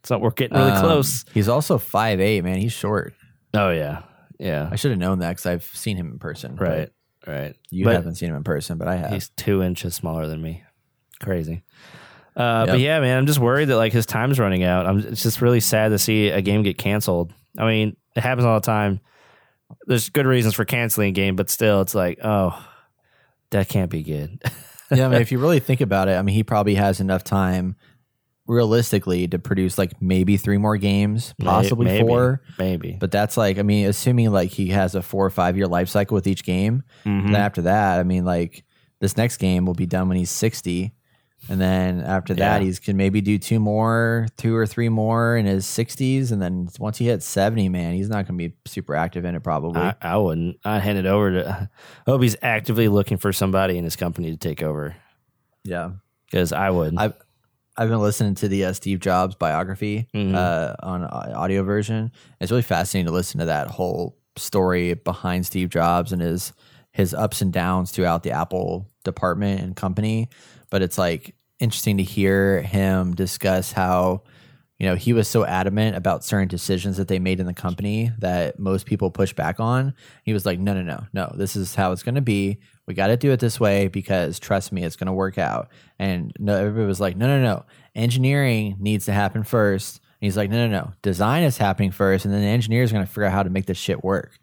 It's not. We're getting really Um, close. He's also 5'8", man. He's short. Oh yeah, yeah. I should have known that because I've seen him in person. but Right, right. You But haven't seen him in person, but I have. He's two inches smaller than me. Crazy. Uh, But yeah, man, I'm just worried that like his time's running out. I'm. It's just really sad to see a game get canceled. I mean, it happens all the time. There's good reasons for canceling a game, but still, it's like, oh, that can't be good. yeah, I mean, if you really think about it, I mean, he probably has enough time, realistically, to produce like maybe three more games, possibly Maybe, four. maybe. But that's like, I mean, assuming like he has a four or five year life cycle with each game. Mhm. Then after that, I mean, like this next game will be done when he's sixty, and then after that, Yeah. he's can maybe do two more, two or three more in his sixties, and then once he hits seventy, man, he's not going to be super active in it probably. I, I wouldn't. I hand it over to. I hope he's actively looking for somebody in his company to take over yeah. because I would. I've I've been listening to the uh, Steve Jobs biography Mhm. uh, on uh, audio version. It's really fascinating to listen to that whole story behind Steve Jobs and his his ups and downs throughout the Apple department and company. But it's like interesting to hear him discuss how you know he was so adamant about certain decisions that they made in the company that most people push back on. He was like, no, no, no, no. This is how it's going to be. We got to do it this way because trust me, it's going to work out. And no, everybody was like, no, no, no. Engineering needs to happen first. And he's like, no, no, no. Design is happening first, and then the engineers are going to figure out how to make this shit work.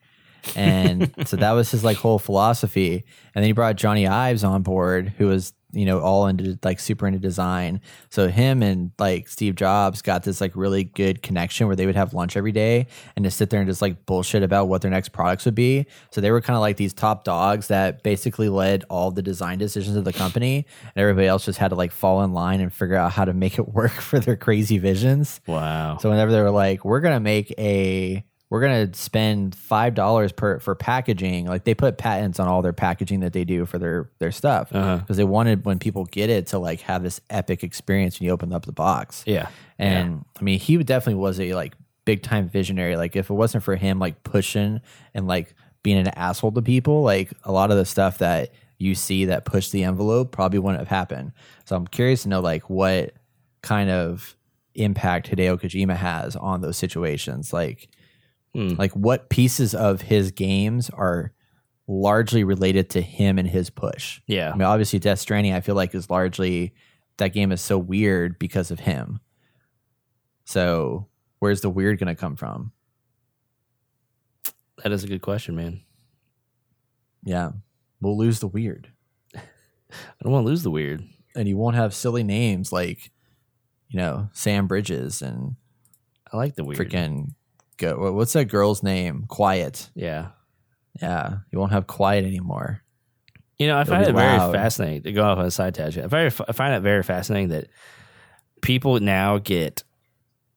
And so that was his like whole philosophy. And then he brought Jony Ives on board, who was you know all into like super into design. So him and like Steve Jobs got this like really good connection where they would have lunch every day and just sit there and just like bullshit about what their next products would be. So they were kind of like these top dogs that basically led all the design decisions of the company, and everybody else just had to like fall in line and figure out how to make it work for their crazy visions. Wow. So whenever they were like, we're gonna make a we're gonna spend five dollars per for packaging, like they put patents on all their packaging that they do for their their stuff because Uh-huh. they wanted when people get it to like have this epic experience when you open up the box. yeah. And I mean, he definitely was a like big time visionary. Like if it wasn't for him like pushing and like being an asshole to people, like a lot of the stuff that you see that pushed the envelope probably wouldn't have happened. So I'm curious to know like what kind of impact Hideo Kojima has on those situations. Like Hmm. like what pieces of his games are largely related to him and his push. Yeah. I mean, obviously, Death Stranding, I feel like, is largely that game is so weird because of him. So, where's the weird going to come from? That is a good question, man. Yeah, we'll lose the weird, I don't want to lose the weird. and you won't have silly names like, you know, Sam Bridges and I like the weird. freaking go. What's that girl's name? Quiet. Yeah. Yeah, you won't have quiet anymore. You know, I It'll find it very loud. fascinating to go off on a side tangent. I, very, I find it very fascinating that people now get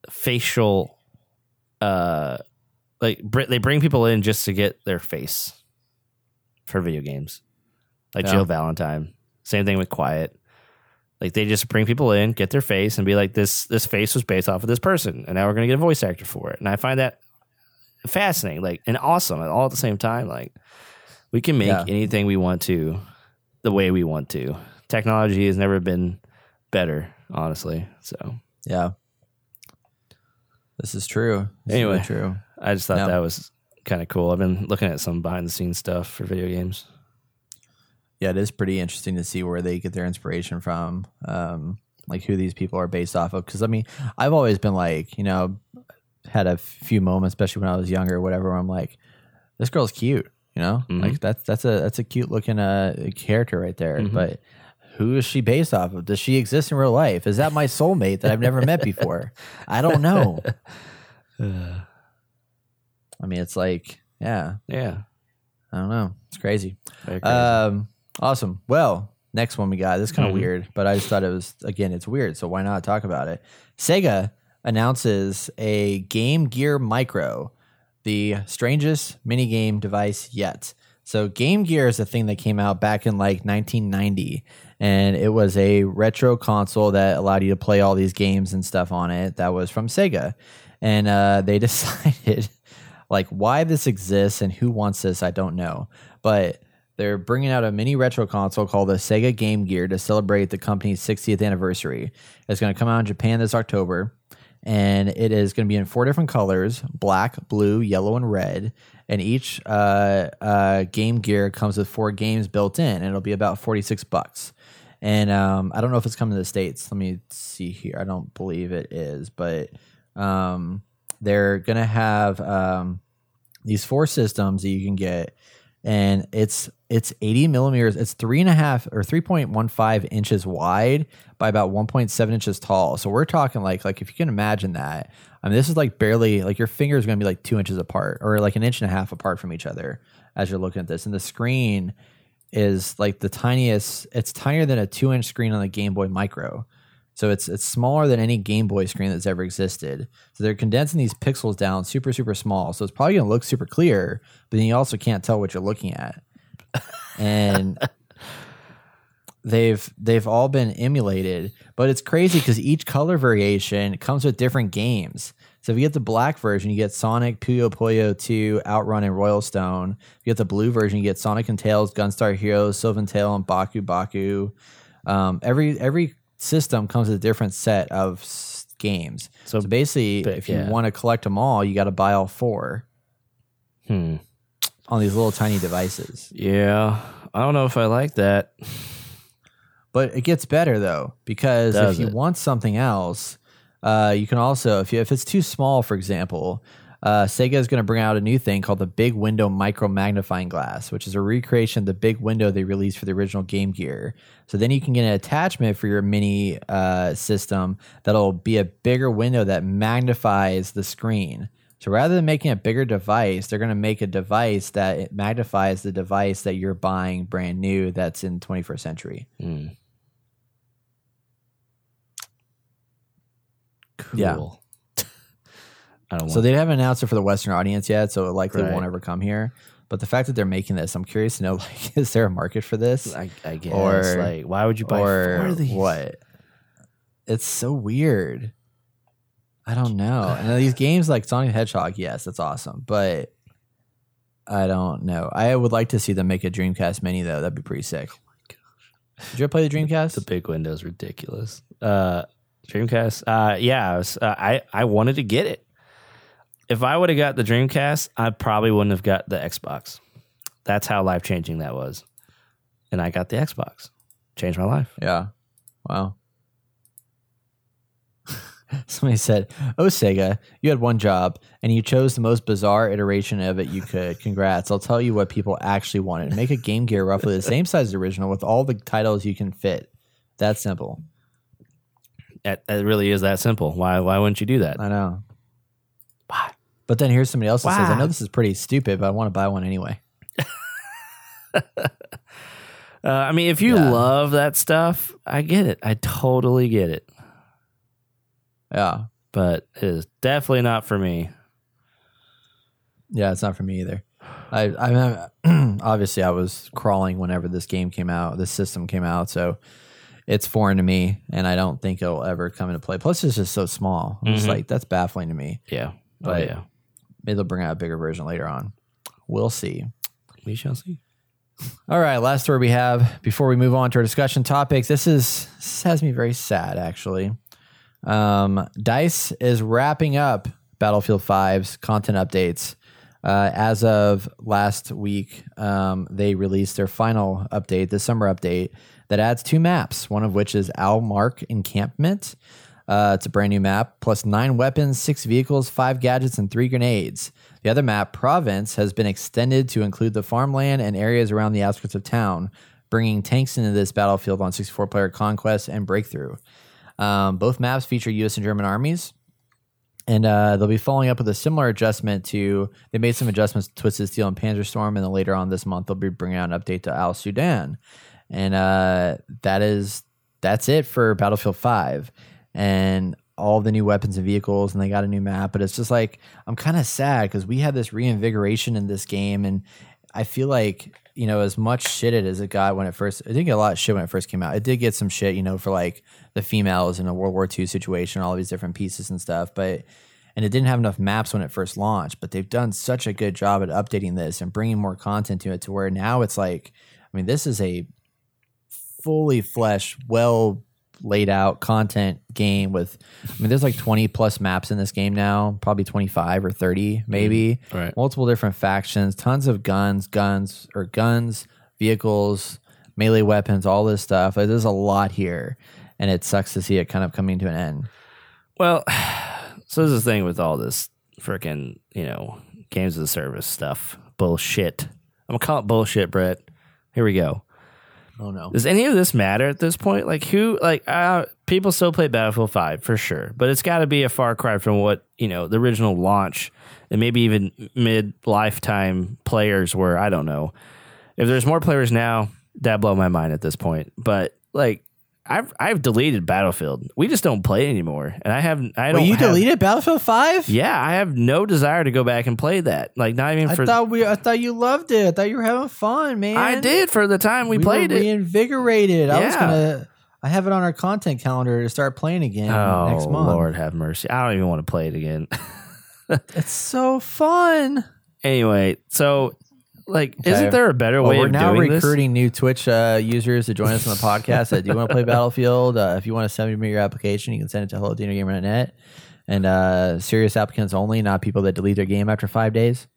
facial, uh, like they bring people in just to get their face for video games, like Yeah. Jill Valentine. Same thing with Quiet. Like they just bring people in, get their face, and be like, "This this face was based off of this person, and now we're gonna get a voice actor for it." And I find that fascinating, like and awesome, all at the same time. Like we can make Yeah. anything we want to, the way we want to. Technology has never been better, honestly. So Yeah, this is true. This is Anyway. really true. I just thought that was kind of cool. I've been looking at some behind the scenes stuff for video games. Yeah, it is pretty interesting to see where they get their inspiration from, um, like who these people are based off of. Because I mean, I've always been like, you know, had a few moments, especially when I was younger, or whatever. Where I'm like, this girl's cute, you know, Mhm. like that's that's a that's a cute looking uh character right there. Mhm. But who is she based off of? Does she exist in real life? Is that my soulmate that I've never met before? I don't know. I mean, it's like, yeah, Yeah. I don't know. It's crazy. Crazy. Um, awesome. Well, next one we got. This is kind of Mhm. weird, but I just thought it was again, it's weird, so why not talk about it? Sega announces a Game Gear Micro, the strangest mini game device yet. So Game Gear is a thing that came out back in like 1990 and it was a retro console that allowed you to play all these games and stuff on it that was from Sega. And uh, they decided like why this exists and who wants this, I don't know. But they're bringing out a mini retro console called the Sega Game Gear to celebrate the company's 60th anniversary. It's going to come out in Japan this October, and it is going to be in four different colors black, blue, yellow, and red. And each uh, uh, Game Gear comes with four games built in, and it'll be about 46 bucks. And um, I don't know if it's coming to the States. Let me see here. I don't believe it is, but um, they're going to have um, these four systems that you can get and it's it's 80 millimeters. It's three and a half or 3.15 inches wide by about 1.7 inches tall. So we're talking like like if you can imagine that i mean this is like barely like your finger is going to be like two inches apart or like an inch and a half apart from each other as you're looking at this. And the screen is like the tiniest it's tinier than a two inch screen on the game boy micro so it's it's smaller than any Game Boy screen that's ever existed. So they're condensing these pixels down super super small. So it's probably going to look super clear, but then you also can't tell what you're looking at. And they've they've all been emulated, but it's crazy cuz each color variation comes with different games. So if you get the black version, you get Sonic, Puyo Puyo 2, Outrun, and Royal Stone. If you get the blue version, you get Sonic and Tails, Gunstar Heroes, Sylvan Tale, and Baku Baku. Um, every every system comes with a different set of s- games. So- So, basically, but, if you yeah. want to collect them all, you got to buy all four Hmm. on these little tiny devices. Yeah. I don't know if I like that. But it gets better though because Does if you it? want something else, uh, you can also if you, if it's too small, for example, uh, Sega is going to bring out a new thing called the Big Window Micro Magnifying Glass, which is a recreation of the big window they released for the original Game Gear. So then you can get an attachment for your mini uh, system that'll be a bigger window that magnifies the screen. So rather than making a bigger device, they're going to make a device that magnifies the device that you're buying brand new that's in 21st century. Mm. Cool. Yeah. I don't So they haven't announced it for the Western audience yet, so it likely Right. won't ever come here. But the fact that they're making this, I'm curious to know like, is there a market for this? I, I guess. Or- like, why would you buy or four of these? what? It's so weird. I don't know. And then these games like Sonic the Hedgehog, yes, that's awesome. But I don't know. I would like to see them make a Dreamcast mini though. That'd be pretty sick. Did you ever play the Dreamcast? The big window is ridiculous. Uh, Dreamcast. Uh, yeah, I, was, uh, I I wanted to get it. If I would have got the Dreamcast, I probably wouldn't have got the Xbox. That's how life changing that was. And I got the Xbox. Changed my life. Yeah. Wow. Somebody said, Oh, Sega, you had one job and you chose the most bizarre iteration of it you could. Congrats. I'll tell you what people actually wanted. Make a Game Gear roughly the same size as the original with all the titles you can fit. That's simple. It, it really is that simple. Why why wouldn't you do that? I know. But then here's somebody else that says, I know this is pretty stupid, but I want to buy one anyway. Uh, I mean, if you Yeah. love that stuff, I get it. I totally get it. Yeah. But it is definitely not for me. Yeah, it's not for me either. I, I obviously I was crawling whenever this game came out, this system came out, so it's foreign to me, and I don't think it'll ever come into play. Plus, it's just so small. Just Mhm. like that's baffling to me. Yeah. Oh, But- yeah. Maybe they'll bring out a bigger version later on. We'll see. We shall see. All right, last story we have before we move on to our discussion topics. This is this has me very sad actually. Um, Dice is wrapping up Battlefield 5's content updates. Uh, as of last week, um, they released their final update, the summer update, that adds two maps, one of which is Al Marj Encampment. Uh, it's a brand new map, plus nine weapons, six vehicles, five gadgets, and three grenades. The other map, Province, has been extended to include the farmland and areas around the outskirts of town, bringing tanks into this battlefield on 64 player Conquest and Breakthrough. Um, both maps feature U.S. and German armies. And uh, they'll be following up with a similar adjustment to. They made some adjustments to Twisted Steel and Panzerstorm, and then later on this month they'll be bringing out an update to Al Sundan, and uh, that is that's it for Battlefield Five, and all the new weapons and vehicles, and they got a new map. But it's just like I'm kind of sad because we had this reinvigoration in this game, and I feel like you know as much shit it as it got when it first. It didn't get a lot of shit when it first came out. It did get some shit, you know, for like the females in a World War II situation, all these different pieces and stuff, but. And it didn't have enough maps when it first launched, but they've done such a good job at updating this and bringing more content to it to where now it's like, I mean, this is a fully fleshed, well laid out content game with I mean there's like 20 plus maps in this game now, probably 25 or 30 maybe. Mm, right. Multiple different factions, tons of guns, guns or guns, vehicles, melee weapons, all this stuff. Like, There's a lot here and it sucks to see it kind of coming to an end. Well, so this is the thing with all this freaking, you know, games as a service stuff. Bullshit. I'm gonna call it bullshit, Brett. Here we go. Oh no. Does any of this matter at this point? Like who like uh people still play Battlefield 5 for sure, but it's got to be a far cry from what, you know, the original launch and maybe even mid lifetime players were, I don't know. If there's more players now, that blow my mind at this point. But like I've I've deleted Battlefield. We just don't play anymore. And I have I don't Well, you have- deleted Battlefield 5? Yeah, I have no desire to go back and play that. Like not even For, I thought we I thought you loved it. I thought you were having fun, man. I did for the time we, played were it. Reinvigorated. I was Yeah. gonna. I have it on our content calendar to start playing again Oh next month. Lord have mercy. I don't even want to play it again. It's so fun. Anyway, so like, Okay. isn't there a better Well, way we're of now recruiting new Twitch uh, users to join us on the podcast that do you want to play Battlefield. Uh, if you want to send me your application, you can send it to hello.gamer.net. And uh, serious applicants only, not people that delete their game after five days.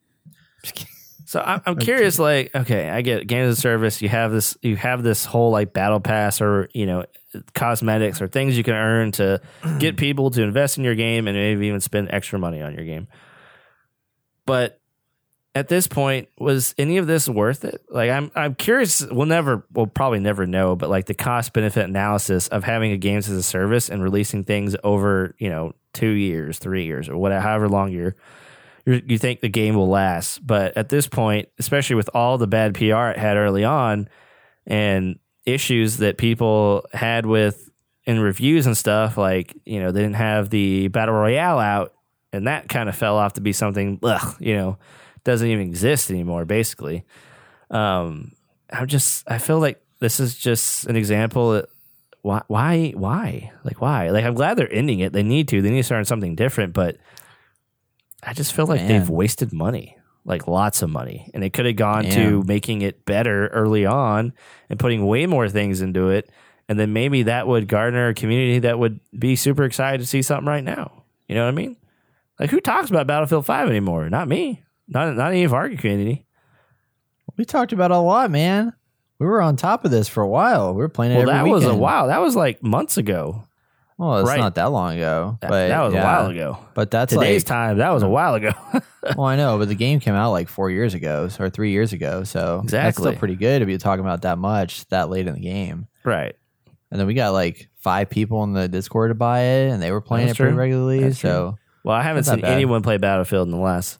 So I'm, I'm curious. Like, okay, I get games as a service. You have this. You have this whole like battle pass, or you know, cosmetics or things you can earn to get people to invest in your game and maybe even spend extra money on your game. but at this point, was any of this worth it? Like, I'm I'm curious. We'll never, we'll probably never know, but like the cost benefit analysis of having a games as a service and releasing things over, you know, two years, three years, or whatever, however long you're, you're think the game will last. But at this point, especially with all the bad PR it had early on, and issues that people had with in reviews and stuff, like you know, they didn't have the battle royale out, and that kind of fell off to be something, ugh, you know doesn't even exist anymore basically. Um i'm just i feel like this is just an example that why why why? Like why? Like i'm glad they're ending it. They need to. They need to start on something different but i just feel like Man. they've wasted money like lots of money. And it could have gone to making it better early on and putting way more things into it. And then maybe that would garner a community that would be super excited to see something right now. You know what i mean? Like who talks about battlefield 5 anymore? Not me not not any of our community. We talked about it a lot, man. We were on top of this for a while. We were playing it Well, that was a while. That was like months ago. Well, it's Right. not that long ago, That, but that was yeah. a while ago. But that's Today's like, time, that was a while ago. well, I know, but the game came out like four years ago or three years ago, so exactly. that's still pretty good to be talking about that much that late in the game. right. And then we got like five people in the Discord to buy it, and they were playing That's it pretty true. regularly. That's so Well, I haven't seen anyone play Battlefield in the last,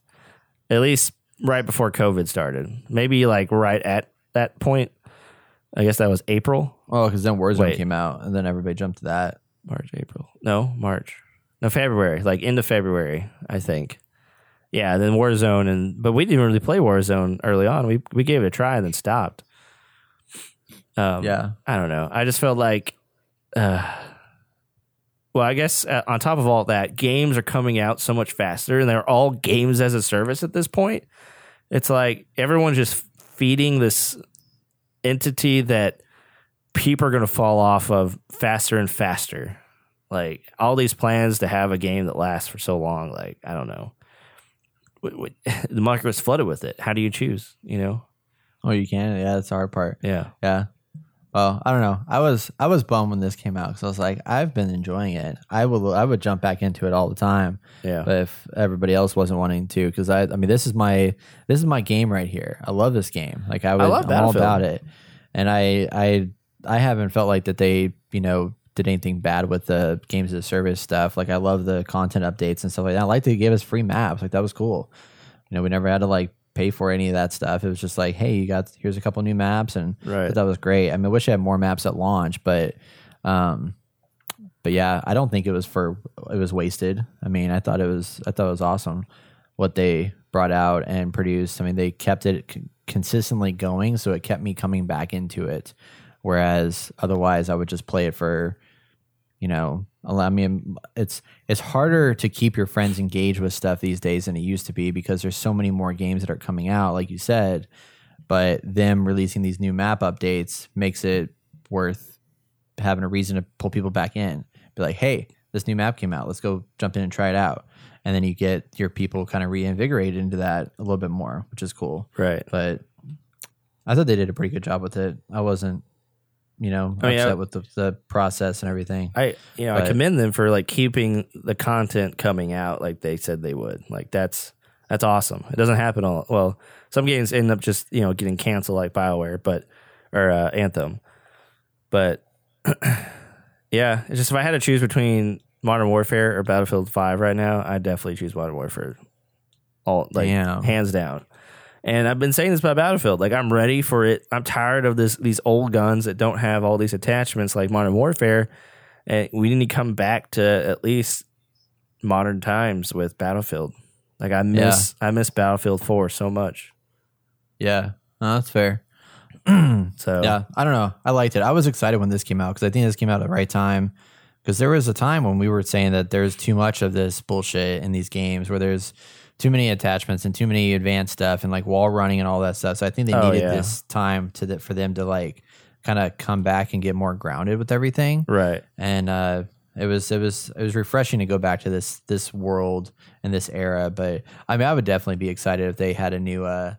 at least right before COVID started. Maybe like right at that point. I guess that was April, oh, because then Warzone Wait. came out, and then everybody jumped to that. March, April. No, March. No, February. Like into February, I think. Yeah, then Warzone and but we didn't really play Warzone early on. We we gave it a try and then stopped. Um, Yeah. I don't know. I just felt like, uh, well, I guess uh, on top of all that, games are coming out so much faster, and they're all games as a service at this point. It's like everyone's just feeding this entity that people are going to fall off of faster and faster. Like all these plans to have a game that lasts for so long, like I don't know. The market was flooded with it. How do you choose? You know? Oh, you can. Yeah, that's the hard part. Yeah. Yeah. Well, I don't know. I was I was bummed when this came out because I was like, I've been enjoying it. I will I would jump back into it all the time. Yeah. But if everybody else wasn't wanting to, because I I mean this is my this is my game right here. I love this game. Like I would, love I'm all about it. And I I I haven't felt like that they you know did anything bad with the games as a service stuff. Like I love the content updates and stuff like that. I like to give us free maps. Like that was cool. You know, we never had to like pay for any of that stuff. It was just like, hey, you got here's a couple new maps, and Right. that was great. I mean, I wish I had more maps at launch, but um, but yeah, I don't think it was for it was wasted. I mean, I thought it was I thought it was awesome what they brought out and produced. I mean, they kept it c- consistently going, so it kept me coming back into it. Whereas otherwise, I would just play it for you know allow me um, it's it's harder to keep your friends engaged with stuff these days than it used to be because there's so many more games that are coming out like you said. But them releasing these new map updates makes it worth having a reason to pull people back in. Be like hey this new map came out. Let's go jump in and try it out. And then you get your people kind of reinvigorated into that a little bit more which is cool. Right. but i thought they did a pretty good job with it. I wasn't you know I mean, upset I- with the, the process and everything I you know I commend them for like keeping the content coming out like they said they would. Like that's that's awesome. It doesn't happen all well. Some games end up just you know getting canceled like Bioware, but or uh, Anthem. But yeah, it's just if I had to choose between Modern Warfare or Battlefield Five right now, I'd definitely choose Modern Warfare. All like Damn. hands down. And I've been saying this about Battlefield. Like I'm ready for it. I'm tired of this these old guns that don't have all these attachments like Modern Warfare. And we need to come back to at least modern times with Battlefield. Like I miss I miss Battlefield 4 so much. yeah no, that's fair So Yeah, I don't know. I liked it. I was excited when this came out because I think this came out at the right time. Because there was a time when we were saying that there's too much of this bullshit in these games where there's too many attachments and too many advanced stuff and like wall running and all that stuff. So I think they Oh, needed yeah. this time to the, for them to like kind of come back and get more grounded with everything right. and uh, it was it was it was refreshing to go back to this this world and this era. But I mean, I would definitely be excited if they had a new uh,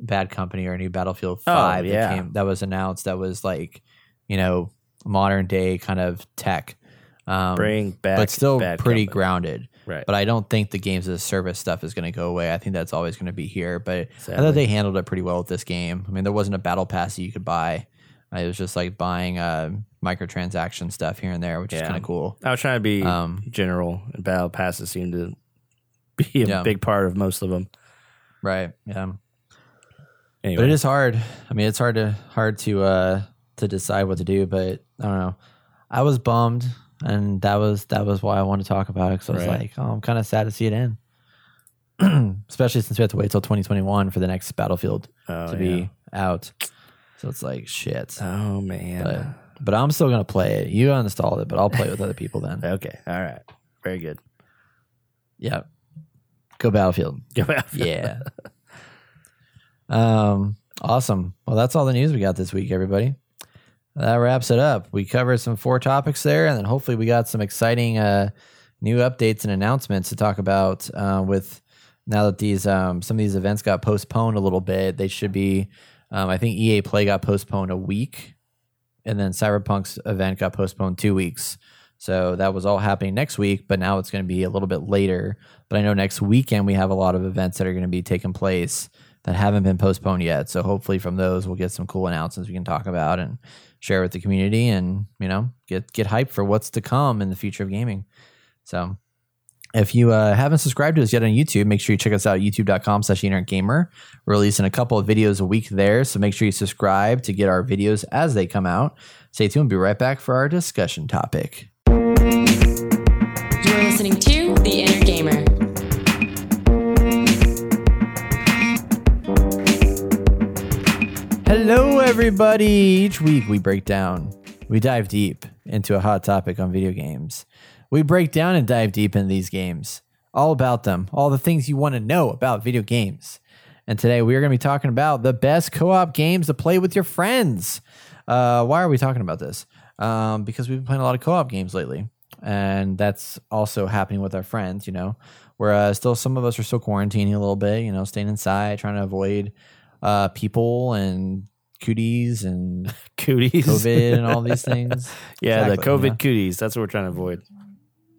Bad Company or a new Battlefield Five Oh, yeah. that came that was announced. That was like you know modern day kind of tech, um, Bring back but still pretty Company. grounded. Right. But I don't think the games as a service stuff is going to go away. I think that's always going to be here. But I thought they handled it pretty well with this game. I mean, there wasn't a battle pass that you could buy. Uh, It was just like buying uh, microtransaction stuff here and there, which is kind of cool. I was trying to be Um, general, and battle passes seem to be a Yeah. big part of most of them. Right. Yeah. Anyway, But it is hard. I mean, it's hard to hard to uh to decide what to do. But I don't know. I was bummed, and that was that was why I wanted to talk about it. Because I was Right. like, oh, I'm kind of sad to see it end. Especially since we have to wait till 2021 for the next Battlefield Oh, to be out. So it's like shit. Oh man. But, but I'm still gonna play it. You uninstalled it, but I'll play it with other people then. okay. All right. Very good. Yeah. Go Battlefield. Go back. Yeah. um. Awesome. Well, that's all the news we got this week, everybody. That wraps it up. We covered some four topics there, and then hopefully we got some exciting uh, new updates and announcements to talk about. Uh, with now that these um, some of these events got postponed a little bit, they should be. Um, I think EA Play got postponed a week, and then Cyberpunk's event got postponed two weeks. So that was all happening next week, but now it's going to be a little bit later. But I know next weekend we have a lot of events that are going to be taking place that haven't been postponed yet. So hopefully from those we'll get some cool announcements we can talk about and share with the community and, you know, get get hyped for what's to come in the future of gaming. So if you uh, haven't subscribed to us yet on YouTube, make sure you check us out youtube.com slash gamer. We're releasing a couple of videos a week there. So make sure you subscribe to get our videos as they come out. Stay tuned. Be right back for our discussion topic. You're listening to Hello, everybody. Each week we break down, we dive deep into a hot topic on video games. We break down and dive deep into these games, all about them, all the things you want to know about video games. And today we are going to be talking about the best co op games to play with your friends. Uh, why are we talking about this? Um, because we've been playing a lot of co op games lately. And that's also happening with our friends, you know, whereas still some of us are still quarantining a little bit, you know, staying inside, trying to avoid uh, people and cooties and Cooties. COVID and all these things. yeah, Exactly, the COVID you know? cooties. That's what we're trying to avoid.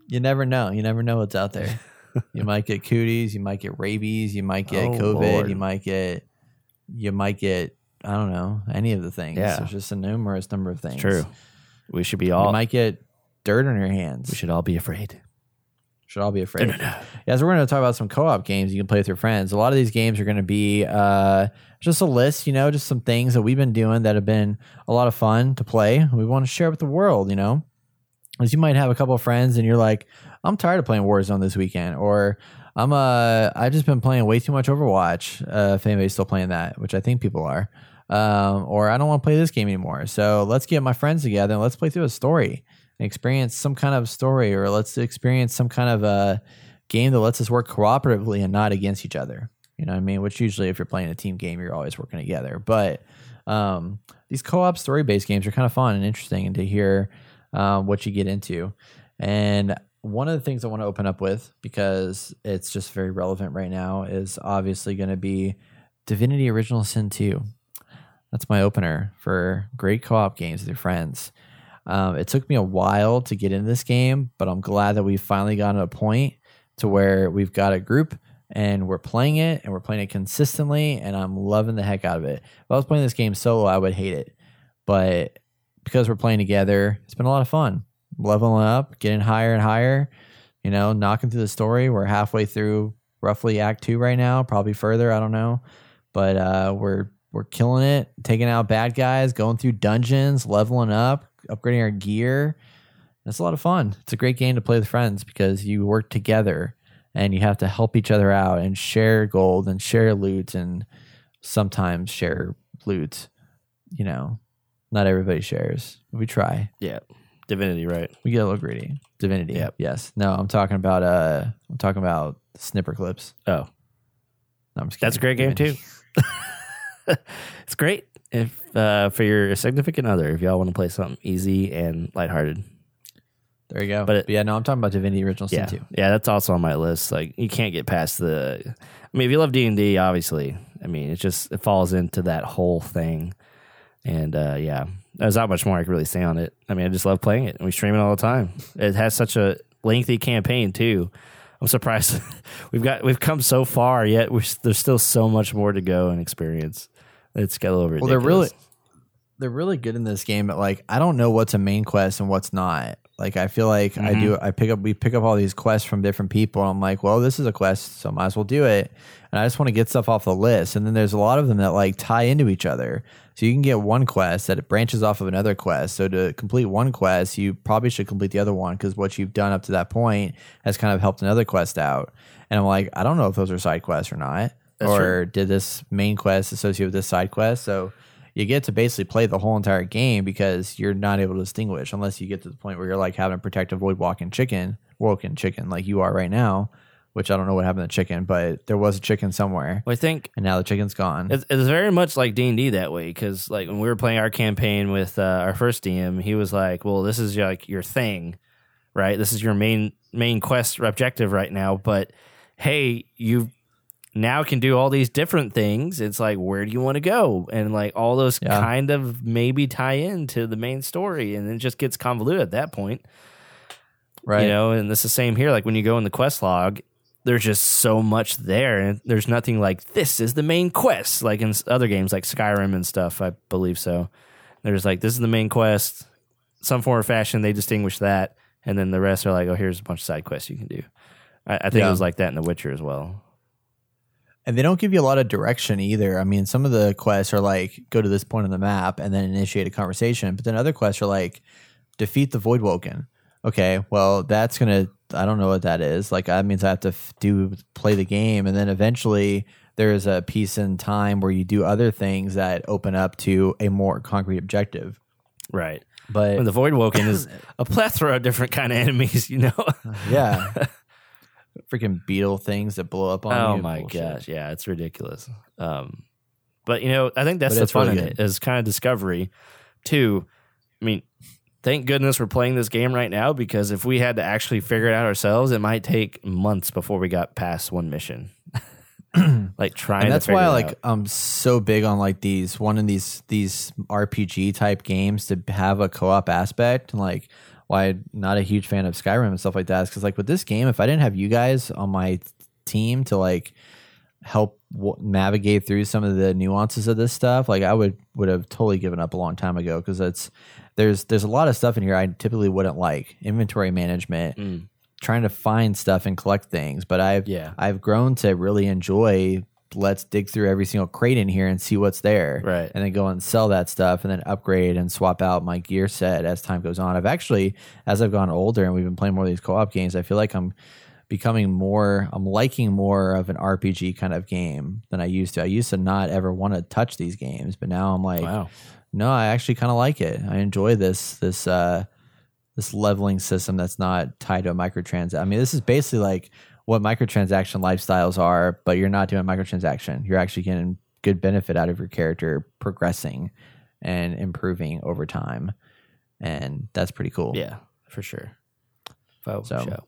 You never know. You never know what's out there. you might get cooties. You might get rabies. You might get Oh, COVID. Lord. You might get. You might get. I don't know any of the things. Yeah. There's just a numerous number of things. True. We should be all. You might get dirt on your hands. we should all be afraid. should all be afraid. Yeah, so we're going to talk about some co-op games you can play with your friends. A lot of these games are going to be uh, just a list, you know, just some things that we've been doing that have been a lot of fun to play. We want to share with the world, you know, as you might have a couple of friends and you're like, I'm tired of playing Warzone this weekend, or I'm uh, I've just been playing way too much Overwatch. Uh, if anybody's still playing that, which I think people are, um, or I don't want to play this game anymore. So let's get my friends together and let's play through a story and experience some kind of story, or let's experience some kind of a game that lets us work cooperatively and not against each other. You know what I mean? Which usually, if you're playing a team game, you're always working together. But um, these co-op story-based games are kind of fun and interesting, and to hear um, what you get into. And one of the things I want to open up with because it's just very relevant right now is obviously going to be Divinity Original Sin 2. That's my opener for great co-op games with your friends. Um, it took me a while to get into this game, but I'm glad that we finally got to a point to where we've got a group and we're playing it and we're playing it consistently, and I'm loving the heck out of it. If I was playing this game solo, I would hate it, but because we're playing together, it's been a lot of fun. Leveling up, getting higher and higher, you know, knocking through the story. We're halfway through roughly Act Two right now, probably further. I don't know, but uh, we're we're killing it, taking out bad guys, going through dungeons, leveling up, upgrading our gear. It's a lot of fun. It's a great game to play with friends because you work together and you have to help each other out and share gold and share loot and sometimes share loot. You know, not everybody shares. We try. Yeah. Divinity, right? We get a little greedy. Divinity. Yep. Yes. No, I'm talking about uh I'm talking about Snipperclips. Oh, No, I'm just that's a great game Divinity. too. it's great if uh, for your significant other if y'all want to play something easy and lighthearted. There you go. But it- But yeah, no, I'm talking about Divinity Original Sin Yeah, 2. yeah, that's also on my list. Like you can't get past the. I mean, if you love D and D, obviously, I mean, it just it falls into that whole thing, and uh, yeah, there's not much more I can really say on it. I mean, I just love playing it, and we stream it all the time. It has such a lengthy campaign too. I'm surprised we've got we've come so far yet. We're, there's still so much more to go and experience. It's got a little Well, they're really they're really good in this game at like I don't know what's a main quest and what's not. Like I feel like I mm-hmm. do I pick up we pick up all these quests from different people and I'm like, well, this is a quest, so might as well do it. And I just want to get stuff off the list. And then there's a lot of them that like tie into each other. So you can get one quest that it branches off of another quest. So to complete one quest, you probably should complete the other one because what you've done up to that point has kind of helped another quest out. And I'm like, I don't know if those are side quests or not. That's or true. did this main quest associate with this side quest? So you get to basically play the whole entire game because you're not able to distinguish unless you get to the point where you're like having to protect void walking chicken, woken chicken, like you are right now. Which I don't know what happened to chicken, but there was a chicken somewhere, Well, I think and now the chicken's gone. It's, it's very much like D and D that way because like when we were playing our campaign with uh, our first DM, he was like, "Well, this is like your thing, right? This is your main main quest or objective right now. But hey, you now can do all these different things. It's like where do you want to go? And like all those Yeah. kind of maybe tie into the main story, and it just gets convoluted at that point, right? you know. And it's the same here. Like when you go in the quest log, there's just so much there, and there's nothing like this is the main quest, like in other games like Skyrim and stuff. I believe so. There's like this is the main quest, some form or fashion. They distinguish that, and then the rest are like, oh, here's a bunch of side quests you can do. I, I think Yeah. it was like that in The Witcher as well. And they don't give you a lot of direction either. I mean, some of the quests are like go to this point on the map and then initiate a conversation, but then other quests are like defeat the void woken. Okay, well that's gonna I don't know what that is. Like that means I have to do play the game, and then eventually there is a piece in time where you do other things that open up to a more concrete objective. Right. But And the Void Woken is a plethora of different kind of enemies. You know. yeah, freaking beetle things that blow up on you. oh my Bullshit. gosh, yeah, it's ridiculous. Um, but you know, I think that's But the fun really in it is kind of discovery. Too, I mean, thank goodness we're playing this game right now because if we had to actually figure it out ourselves, it might take months before we got past one mission. like trying, and that's why like out. I'm so big on like these one of these these RPG type games to have a co-op aspect and like why I'm not a huge fan of Skyrim and stuff like that is because like with this game if I didn't have you guys on my team to like help w- navigate through some of the nuances of this stuff like I would would have totally given up a long time ago because it's there's there's a lot of stuff in here I typically wouldn't like inventory management Mm. trying to find stuff and collect things but I've Yeah. I've grown to really enjoy let's dig through every single crate in here and see what's there. Right. And then go and sell that stuff and then upgrade and swap out my gear set as time goes on. I've actually, as I've gone older and we've been playing more of these co op games, I feel like I'm becoming more, I'm liking more of an RPG kind of game than I used to. I used to not ever want to touch these games, but now I'm like, wow. no, I actually kind of like it. I enjoy this, this, uh, this leveling system that's not tied to a microtransaction. I mean, this is basically like what microtransaction lifestyles are, but you're not doing microtransaction. You're actually getting good benefit out of your character progressing and improving over time. And that's pretty cool. Yeah, for sure. Oh, So- show.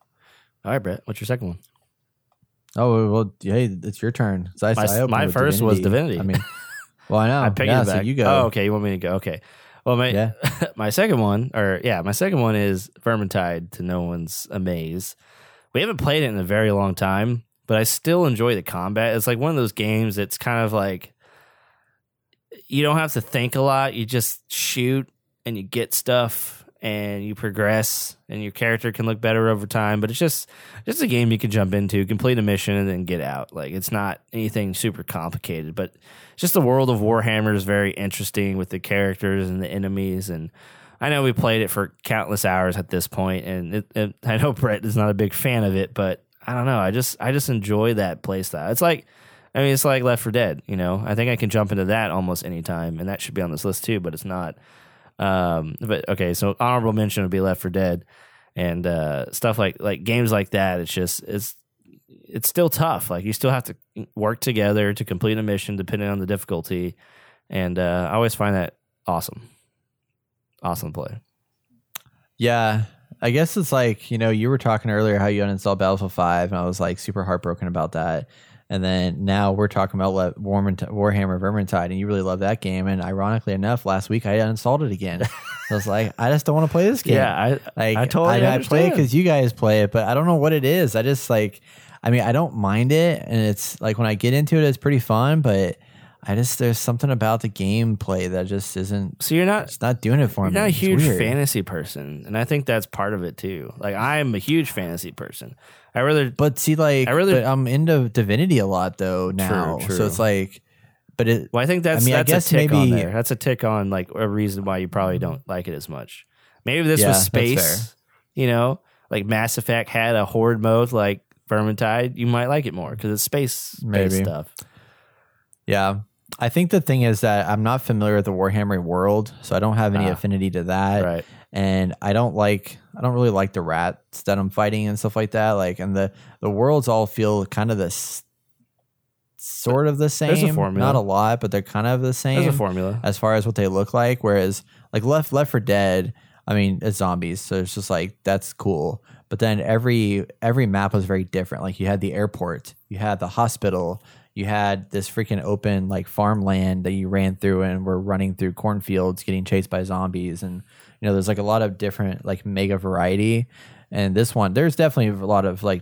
All right, Brett. What's your second one? Oh, well, hey, it's your turn. So I, My- I my first was Divinity. I mean, well, I know. I picked yeah, it so you go. Oh, okay. You want me to go? Okay. Well, my Yeah. my second one, or yeah, my second one is Vermintide. To no one's amaze, we haven't played it in a very long time, but I still enjoy the combat. It's like one of those games. that's kind of like you don't have to think a lot. You just shoot and you get stuff and you progress and your character can look better over time. But it's just just a game you can jump into, complete a mission, and then get out. Like it's not anything super complicated, but just the world of Warhammer is very interesting with the characters and the enemies. And I know we played it for countless hours at this point, and it, it, I know Brett is not a big fan of it, but I don't know. I just I just enjoy that playstyle. It's like. I mean, it's like Left 4 Dead, you know. I think I can jump into that almost anytime, and that should be on this list too, but it's not. Um, but okay, so honorable mention would be Left 4 Dead, and uh, stuff like like games like that. It's just it's it's still tough. Like you still have to work together to complete a mission, depending on the difficulty. And uh, I always find that awesome, awesome play. Yeah. I guess it's like, you know, you were talking earlier how you uninstalled Battlefield 5, and I was like super heartbroken about that. And then now we're talking about Le- Warhammer Vermintide, and you really love that game. And ironically enough, last week I uninstalled it again. I was like, I just don't want to play this game. Yeah, I like I totally I, I play it because you guys play it, but I don't know what it is. I just like, I mean, I don't mind it, and it's like when I get into it, it's pretty fun. But I just there's something about the gameplay that just isn't. So you're not It's not doing it for me. You're me. not a huge fantasy person, and I think that's part of it too. Like I'm a huge fantasy person. I rather But see, like, I but I'm into Divinity a lot though now. true. So it's like, but it. well, I think that's I mean, I that's guess a tick on maybe- there. That's a tick on like a reason why you probably don't like it as much. Maybe this Yeah, was space, you know, like Mass Effect had a horde mode like Vermintide. You might like it more because it's space space Maybe. stuff. Yeah. I think the thing is that I'm not familiar with the Warhammer world, so I don't have any Ah. affinity to that. Right. And I don't like I don't really like the rats that I'm fighting and stuff like that. Like and the the worlds all feel kind of this sort of the same. There's a formula. Not a lot, but they're kind of the same There's a formula. as far as what they look like. Whereas like Left Left 4 Dead, I mean, it's zombies, so it's just like that's cool. But then every every map was very different. Like you had the airport, you had the hospital, you had this freaking open like farmland that you ran through and were running through cornfields, getting chased by zombies, and you know there's like a lot of different like mega variety. And this one, there's definitely a lot of like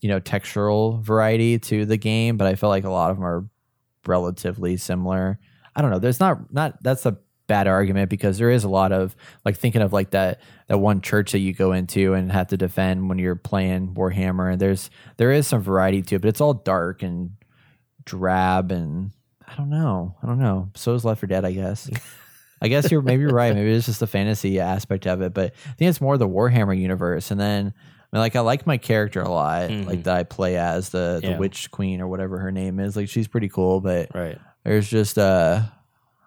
you know textural variety to the game, but I feel like a lot of them are relatively similar. I don't know. There's not not that's a bad argument because there is a lot of like thinking of like that that one church that you go into and have to defend when you're playing Warhammer and there's there is some variety to it, but it's all dark and drab and I don't know. I don't know. So is Left 4 Dead, I guess. I guess you're maybe right. Maybe it's just the fantasy aspect of it, but I think it's more the Warhammer universe. And then I mean, like I like my character a lot, Mhm. like that I play as the the Yeah. witch queen or whatever her name is. Like she's pretty cool, but Right. there's just uh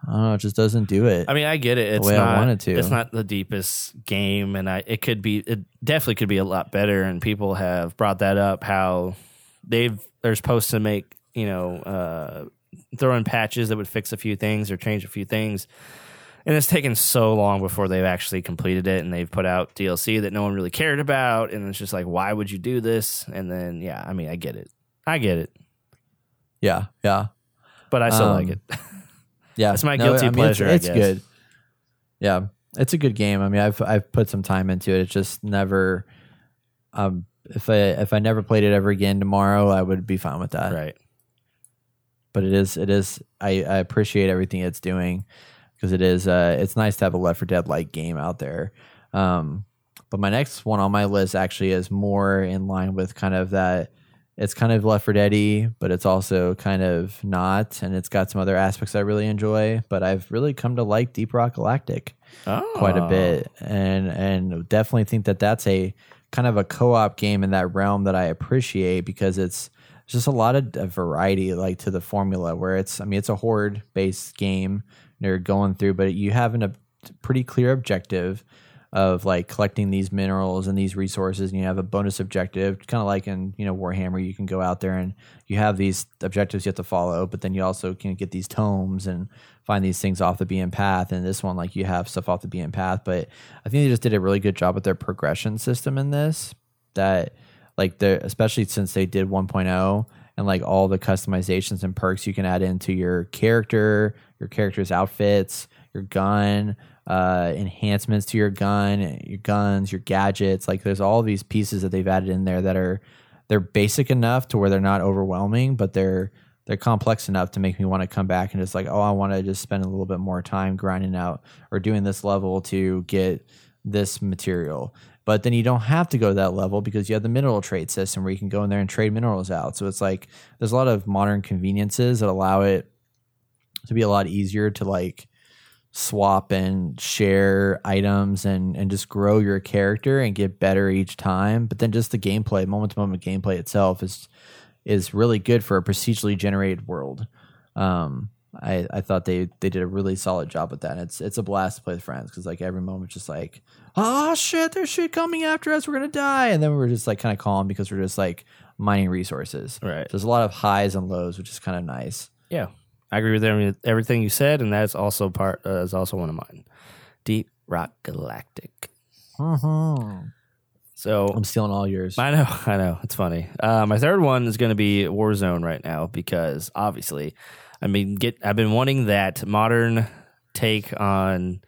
I don't know, it just doesn't do it. I mean, I get it. It's way I not. wanted to. It's not the deepest game, and I. It could be. It definitely could be a lot better. And people have brought that up. How they've they're supposed to make you know uh, throw in patches that would fix a few things or change a few things. And it's taken so long before they've actually completed it, and they've put out DLC that no one really cared about, and it's just like, why would you do this? And then, yeah, I mean, I get it, I get it, yeah, yeah. but I still Um, like it. Yeah. It's my guilty it's- pleasure, I It's, guess. good. Yeah. It's a good game. I mean, I've I've put some time into it. It's just never um if I if I never played it ever again tomorrow, I would be fine with that. right. But it is it is I, I appreciate everything it's doing because it is uh it's nice to have a Left 4 Dead like game out there. Um but my next one on my list actually is more in line with kind of that it's kind of Left 4 Dead but it's also kind of not and it's got some other aspects I really enjoy, but I've really come to like Deep Rock Galactic quite a Oh. bit and and definitely think that that's a kind of a co-op game in that realm that I appreciate because it's just a lot of uh, variety like to the formula where it's I mean it's a horde based game you're going through but you have an, a pretty clear objective of like collecting these minerals and these resources and you have a bonus objective kind of like in you know warhammer you can go out there and you have these objectives you have to follow but then you also can get these tomes and find these things off the beaten path and this one like you have stuff off the beaten path but i think they just did a really good job with their progression system in this that like the especially since they did 1.0 and like all the customizations and perks you can add into your character your character's outfits your gun uh enhancements to your gun your guns your gadgets like there's all these pieces that they've added in there that are they're basic enough to where they're not overwhelming but they're they're complex enough to make me want to come back and just like oh i want to just spend a little bit more time grinding out or doing this level to get this material but then you don't have to go to that level because you have the mineral trade system where you can go in there and trade minerals out. So it's like there's a lot of modern conveniences that allow it to be a lot easier to like swap and share items and and just grow your character and get better each time. But then just the gameplay moment to moment gameplay itself is is really good for a procedurally generated world. Um I, I thought they, they did a really solid job with that. And it's it's a blast to play with friends because like every moment just like oh shit there's shit coming after us we're gonna die and then we're just like kind of calm because we're just like mining resources. Right. There's a lot of highs and lows which is kind of nice. Yeah, I agree with everything you said, and that's also part. Uh, is also one of mine. Deep Rock Galactic. Mm-hmm. So I'm stealing all yours. I know, I know. It's funny. Uh, my third one is going to be Warzone right now because obviously, I mean, get I've been wanting that modern take on,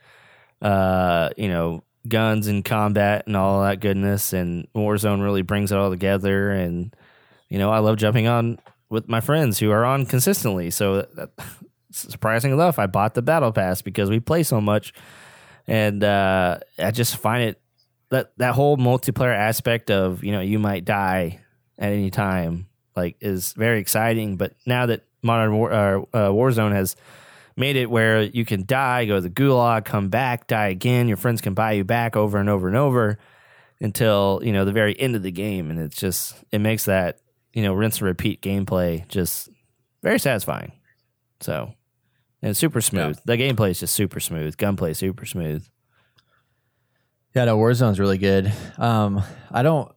uh, you know, guns and combat and all that goodness, and Warzone really brings it all together. And you know, I love jumping on with my friends who are on consistently. So, that, surprising enough, I bought the battle pass because we play so much, and uh, I just find it that that whole multiplayer aspect of you know you might die at any time like is very exciting. But now that modern war, uh, uh, Warzone has made it where you can die, go to the gulag, come back, die again. Your friends can buy you back over and over and over until you know the very end of the game, and it's just it makes that you know rinse and repeat gameplay just very satisfying. So and it's super smooth. The gameplay is just super smooth. Gunplay is super smooth. Yeah, no, Warzone's really good. Um, I don't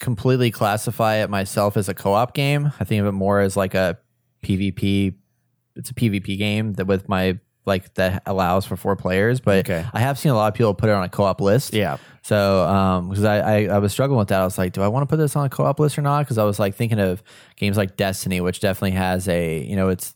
completely classify it myself as a co-op game. I think of it more as like a PvP. It's a PvP game that with my like that allows for four players. But Okay. I have seen a lot of people put it on a co-op list. Yeah. So, um, because I, I I was struggling with that, I was like, do I want to put this on a co-op list or not? Because I was like thinking of games like Destiny, which definitely has a you know it's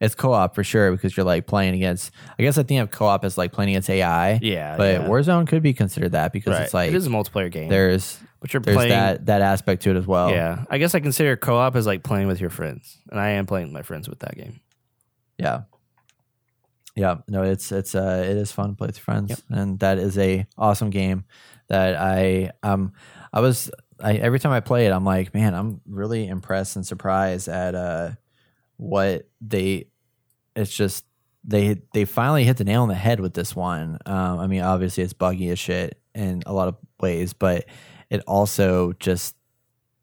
it's co-op for sure because you're like playing against. I guess I think of co-op as like playing against AI. Yeah, but yeah. Warzone could be considered that because Right. it's like it is a multiplayer game. there's but you're there's playing that that aspect to it as well. Yeah, I guess I consider co-op as like playing with your friends, and I am playing with my friends with that game. Yeah, yeah. No, it's it's uh it is fun to play with friends, and that is a awesome game that I um I was I every time I play it, I'm like, man, I'm really impressed and surprised at uh what they. It's just they they finally hit the nail on the head with this one. Um, I mean, obviously it's buggy as shit in a lot of ways, but it also just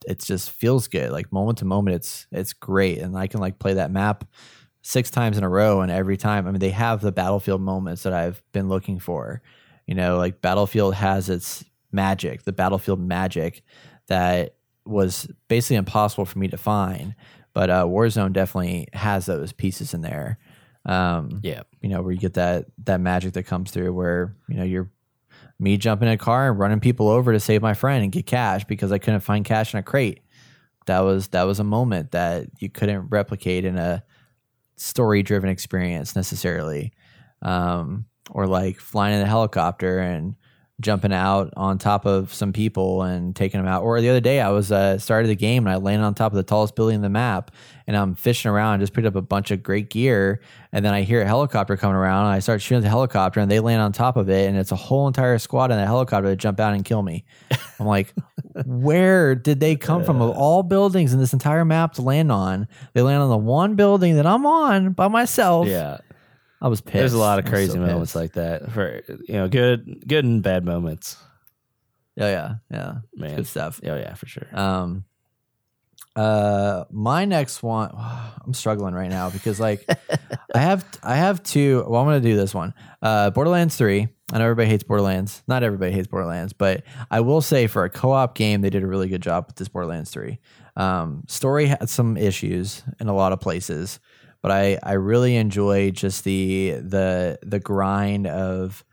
it just feels good. Like moment to moment, it's it's great, and I can like play that map six times in a row, and every time, I mean, they have the battlefield moments that I've been looking for. You know, like Battlefield has its magic, the Battlefield magic that was basically impossible for me to find. But uh, Warzone definitely has those pieces in there. Um, Yeah, you know, where you get that that magic that comes through where, you know, you're me jumping in a car and running people over to save my friend and get cash because I couldn't find cash in a crate. That was that was a moment that you couldn't replicate in a story driven experience necessarily. Um, or like flying in a helicopter and jumping out on top of some people and taking them out. Or the other day, I was uh, started the game and I landed on top of the tallest building in the map, and I'm fishing around, just picked up a bunch of great gear, and then I hear a helicopter coming around, and I start shooting at the helicopter, and they land on top of it, and it's a whole entire squad in that helicopter to jump out and kill me. I'm like, where did they come from? Of all buildings in this entire map to land on, they land on the one building that I'm on by myself. yeah. I was pissed. There's a lot of crazy so moments pissed. like that for you know good, good and bad moments. Yeah, yeah, yeah. Man, Good stuff. Oh yeah, for sure. Um, uh, my next one, I'm struggling right now because like I have I have two. Well, I'm gonna do this one. Uh, Borderlands Three. I know everybody hates Borderlands. Not everybody hates Borderlands, but I will say for a co-op game, they did a really good job with this Borderlands Three. Um, story had some issues in a lot of places, but I I really enjoy just the the the grind of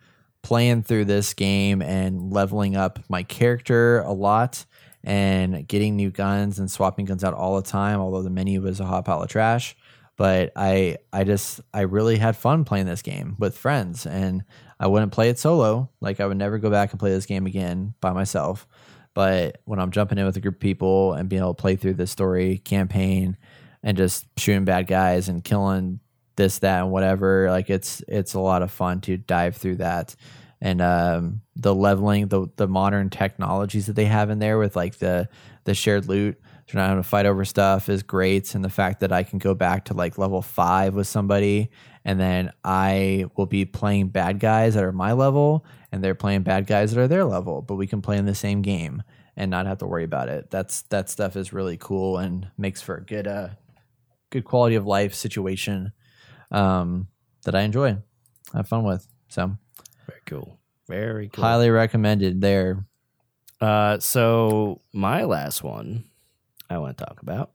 playing through this game and leveling up my character a lot and getting new guns and swapping guns out all the time although the menu was a hot pile of trash. But i i just i really had fun playing this game with friends and i wouldn't play it solo. Like i would never go back and play this game again by myself. But when i'm jumping in with a group of people and being able to play through this story campaign and just shooting bad guys and killing this that and whatever like it's it's a lot of fun to dive through that. And um the leveling the the modern technologies that they have in there with like the the shared loot so not having to fight over stuff is great. And the fact that i can go back to like level five with somebody and then i will be playing bad guys that are my level and they're playing bad guys that are their level but we can play in the same game and not have to worry about it. That's that stuff is really cool and makes for a good uh good quality of life situation um, that I enjoy, have fun with. So Very cool. Very cool. highly recommended there. Uh, so my last one I want to talk about,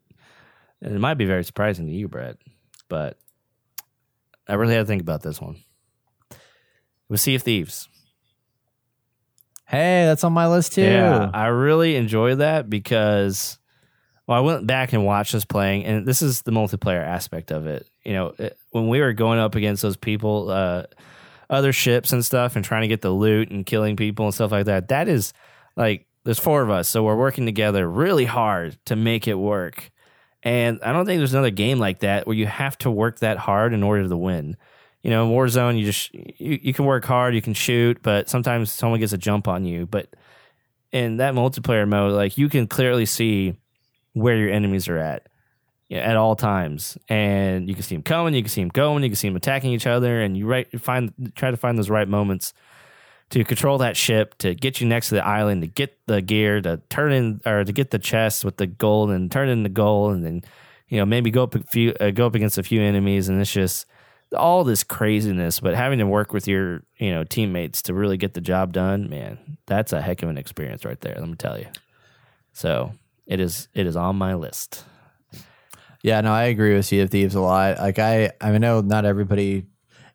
and it might be very surprising to you, Brett, but I really had to think about this one. It was Sea of Thieves. Hey, that's on my list too. Yeah, I really enjoy that because well, I went back and watched us playing, and this is the multiplayer aspect of it. You know, it, when we were going up against those people, uh, other ships and stuff, and trying to get the loot and killing people and stuff like that, that is like there's four of us, so we're working together really hard to make it work. And I don't think there's another game like that where you have to work that hard in order to win. You know, in Warzone, you just you, you can work hard, you can shoot, but sometimes someone gets a jump on you. But in that multiplayer mode, like you can clearly see where your enemies are at at all times, and you can see them coming, you can see them going, you can see them attacking each other, and you right find try to find those right moments to control that ship, to get you next to the island, to get the gear, to turn in or to get the chest with the gold and turn in the gold, and then you know maybe go up a few, uh, go up against a few enemies, and it's just all this craziness. But having to work with your you know teammates to really get the job done, man, that's a heck of an experience right there. Let me tell you. So it is it is on my list. Yeah, no, I agree with Sea of Thieves a lot. Like I, I know not everybody.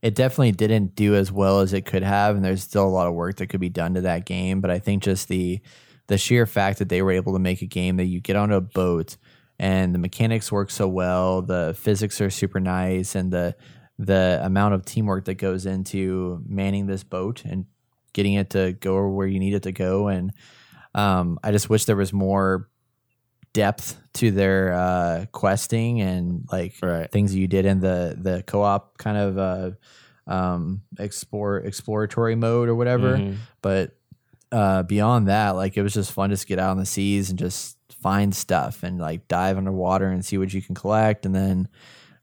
It definitely didn't do as well as it could have, and there's still a lot of work that could be done to that game. But I think just the the sheer fact that they were able to make a game that you get on a boat and the mechanics work so well, the physics are super nice, and the the amount of teamwork that goes into manning this boat and getting it to go where you need it to go. And um, I just wish there was more depth to their uh, questing and like Right. things you did in the the co-op kind of uh, um, explore exploratory mode or whatever. Mhm. But uh, beyond that, like it was just fun just to get out on the seas and just find stuff and like dive underwater and see what you can collect, and then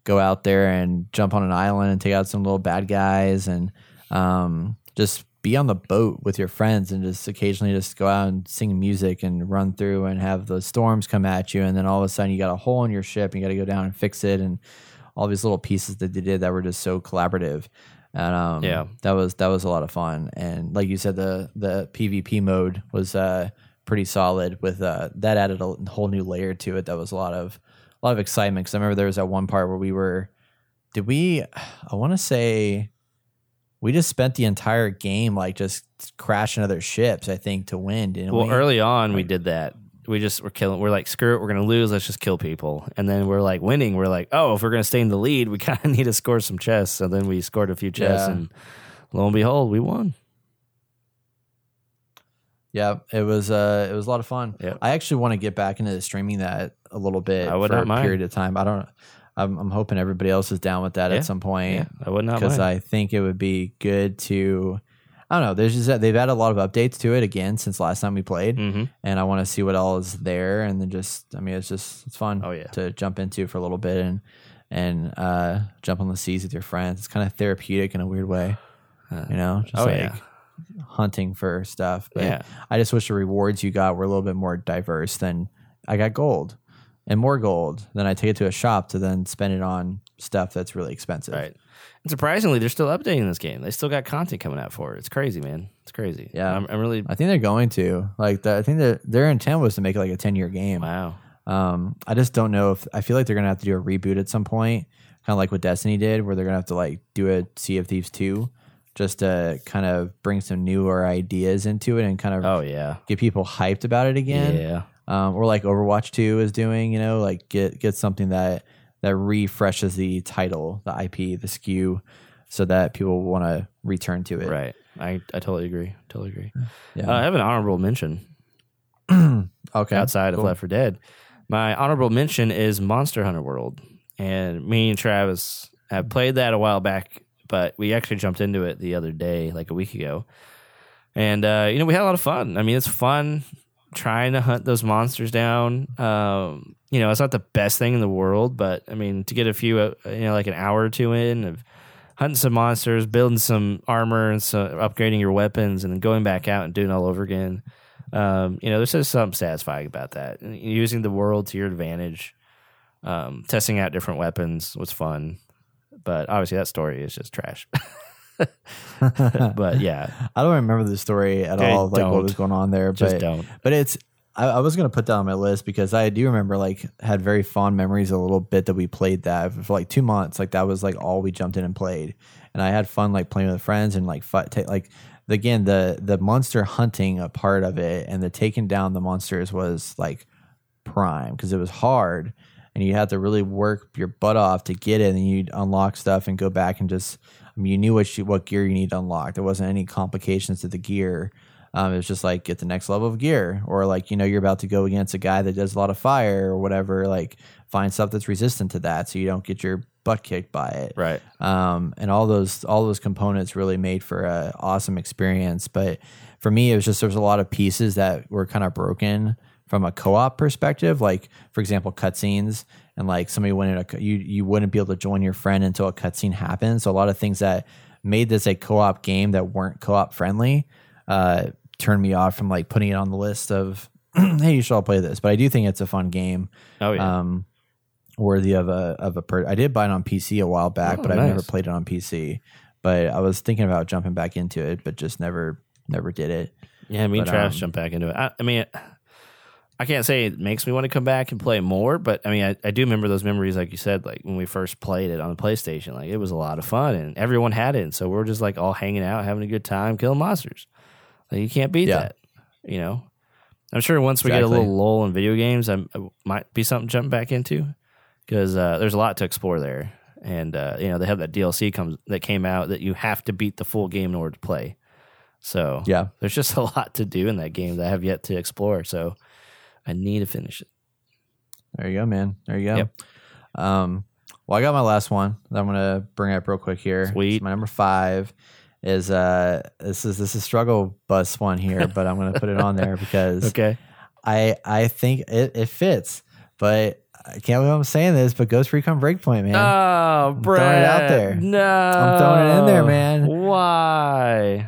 go out there and jump on an island and take out some little bad guys and um, just be on the boat with your friends and just occasionally just go out and sing music and run through and have the storms come at you. And then all of a sudden you got a hole in your ship and you got to go down and fix it. And all these little pieces that they did that were just so collaborative. And um, Yeah. that was that was a lot of fun. And like you said the the PvP mode was uh, pretty solid with uh, that added a whole new layer to it that was a lot of a lot of excitement. Because I remember there was that one part where we were did we I want to say we just spent the entire game like just crashing other ships I think to win didn't Well, we? early on, we did that. We just were killing. We're like, screw it, we're gonna lose. Let's just kill people. And then we're like winning. We're like, oh, if we're gonna stay in the lead, we kind of need to score some chests. So then we scored a few chests, Yeah. and lo and behold, we won. Yeah, it was uh it was a lot of fun. Yep. I actually want to get back into streaming that a little bit I would for not a mind. period of time. I don't I'm, I'm hoping everybody else is down with that Yeah. at some point Yeah, I would not because. I think it would be good to I don't know, there's just they've added a lot of updates to it again since last time we played hmm and I want to see what all is there and then just I mean it's just it's fun Oh, yeah. to jump into for a little bit and and uh jump on the seas with your friends. It's kind of therapeutic in a weird way. You know, just oh like yeah, hunting for stuff. But Yeah. I just wish the rewards you got were a little bit more diverse than I got gold and more gold. Then I take it to a shop to then spend it on stuff that's really expensive. right. And surprisingly, they're still updating this game. They still got content coming out for it. It's crazy, man. It's crazy. Yeah. I'm, I'm really I think they're going to like the, I think that their intent was to make it like a 10 year game. wow. Um, I just don't know if I feel like they're going to have to do a reboot at some point, kind of like what Destiny did, where they're going to have to like do a Sea of Thieves 2 just to kind of bring some newer ideas into it and kind of Oh yeah, get people hyped about it again. yeah. Um, or like Overwatch Two is doing. You know, like get get something that that refreshes the title, the IP, the SKU, so that people want to return to it. Right. I, I totally agree. Totally agree. Yeah. Uh, I have an honorable mention okay. outside of. Left 4 Dead. My honorable mention is Monster Hunter World. And me and Travis have played that a while back, but we actually jumped into it the other day, like a week ago. And, uh, you know, we had a lot of fun. I mean, it's fun trying to hunt those monsters down. Um, you know, it's not the best thing in the world, but I mean, to get a few, uh, you know, like an hour or two in of hunting some monsters, building some armor and so upgrading your weapons, and then going back out and doing all over again. Um, you know, there's just something satisfying about that. Using the world to your advantage, um, testing out different weapons was fun. But obviously, that story is just trash. but yeah, I don't remember the story at Okay, all, like what don't. was going on there. just but don't. but it's I, I was gonna put that on my list because I do remember like had very fond memories a little bit that we played that for like two months. Like that was like all we jumped in and played, and I had fun like playing with friends and like fi- ta- like again the the monster hunting a part of it and the taking down the monsters was like prime because it was hard and you had to really work your butt off to get it and you'd unlock stuff and go back and just I mean, you knew what you, what gear you need to unlock. There wasn't any complications to the gear. Um, it was just like get the next level of gear, or like you know you're about to go against a guy that does a lot of fire or whatever. Like find stuff that's resistant to that, so you don't get your butt kicked by it. Right. Um, and all those all those components really made for a awesome experience. But for me, it was just there's a lot of pieces that were kind of broken from a co-op perspective. Like for example, cutscenes and like somebody wouldn't you you wouldn't be able to join your friend until a cutscene happens. So a lot of things that made this a co-op game that weren't co-op friendly uh, turned me off from like putting it on the list of hey you should all play this. But I do think it's a fun game. Oh yeah. Um, worthy of a of a per. I did buy it on PC a while back, Oh, but I've never played it on PC. But I was thinking about jumping back into it, but just never never did it. Yeah, me and Travis um, jump back into it. I, I mean, I can't say it makes me want to come back and play more, but I mean, I, I do remember those memories, like you said, like when we first played it on the PlayStation. Like it was a lot of fun, and everyone had it, and so we're just like all hanging out, having a good time, killing monsters. Like you can't beat Yeah. that, you know. I'm sure once we get a little lull in video games, I might be something to jump back into because uh, there's a lot to explore there, and uh, you know they have that DLC comes that came out that you have to beat the full game in order to play. So Yeah, there's just a lot to do in that game that I have yet to explore. So I need to finish it. there you go, man. There you go. Yep. Um, well, I got my last one that I'm gonna bring up real quick here. Sweet. It's my number five is uh this is this is struggle bus one here, but I'm gonna put it on there because Okay. I I think it, it fits. But I can't believe I'm saying this, but Ghost Recon Breakpoint, man. Oh, throwing it out there. No. I'm throwing it in there, man. Why?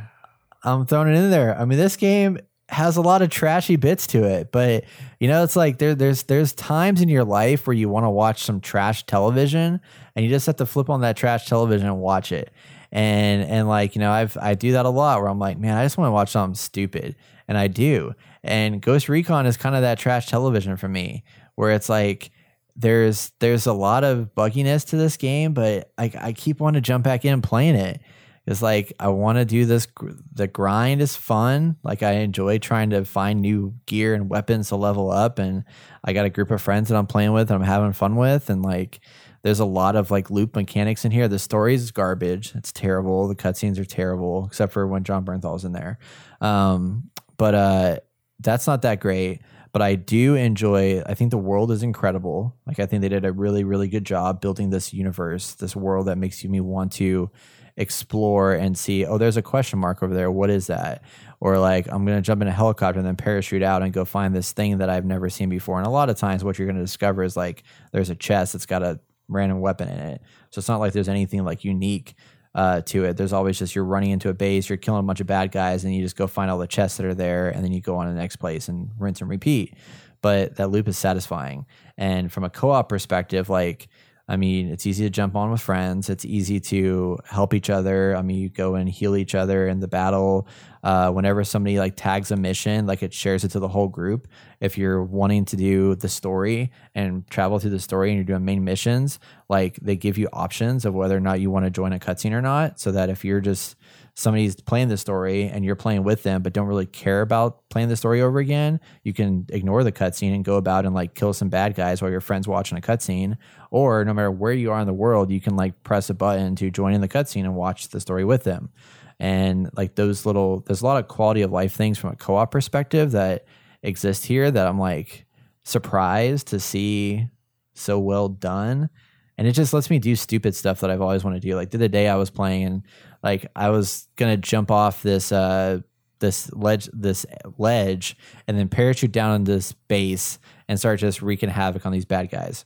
I'm throwing it in there. I mean, this game has a lot of trashy bits to it, but you know, it's like there, there's there's times in your life where you want to watch some trash television, and you just have to flip on that trash television and watch it. And and like you know, I've I do that a lot where I'm like, man, I just want to watch something stupid, and I do. And Ghost Recon is kind of that trash television for me, where it's like there's there's a lot of bugginess to this game, but I I keep wanting to jump back in and playing it. It's like I want to do this. The grind is fun. Like I enjoy trying to find new gear and weapons to level up, and I got a group of friends that I'm playing with and I'm having fun with, and like there's a lot of like loop mechanics in here. The story is garbage. It's terrible. The cutscenes are terrible, except for when Jon Bernthal's in there. Um, but uh, that's not that great. But I do enjoy. I think the world is incredible. Like I think they did a really, really good job building this universe, this world that makes you me want to explore and see. Oh, there's a question mark over there. What is that? Or like I'm gonna jump in a helicopter and then parachute out and go find this thing that I've never seen before. And a lot of times, what you're gonna discover is like there's a chest that's got a random weapon in it. So it's not like there's anything like unique uh, to it. There's always just you're running into a base, you're killing a bunch of bad guys, and you just go find all the chests that are there, and then you go on to the next place and rinse and repeat. But that loop is satisfying. And from a co-op perspective, like I mean, it's easy to jump on with friends. It's easy to help each other. I mean, you go and heal each other in the battle. Uh, whenever somebody like tags a mission, like it shares it to the whole group. If you're wanting to do the story and travel through the story and you're doing main missions, like they give you options of whether or not you want to join a cutscene or not. So that if you're just somebody's playing the story and you're playing with them but don't really care about playing the story over again, you can ignore the cutscene and go about and like kill some bad guys while your friend's watching a cutscene. Or no matter where you are in the world, you can like press a button to join in the cutscene and watch the story with them. And like those little, there's a lot of quality of life things from a co op perspective that exist here that I'm like surprised to see so well done and it just lets me do stupid stuff that I've always wanted to do. Like the other day I was playing and like I was gonna jump off this uh this ledge this ledge and then parachute down on this base and start just wreaking havoc on these bad guys.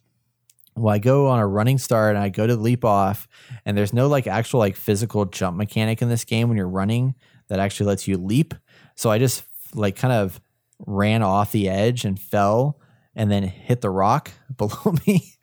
Well, I go on a running start and I go to leap off, and there's no like actual like physical jump mechanic in this game when you're running that actually lets you leap. So I just like kind of ran off the edge and fell and then hit the rock below me.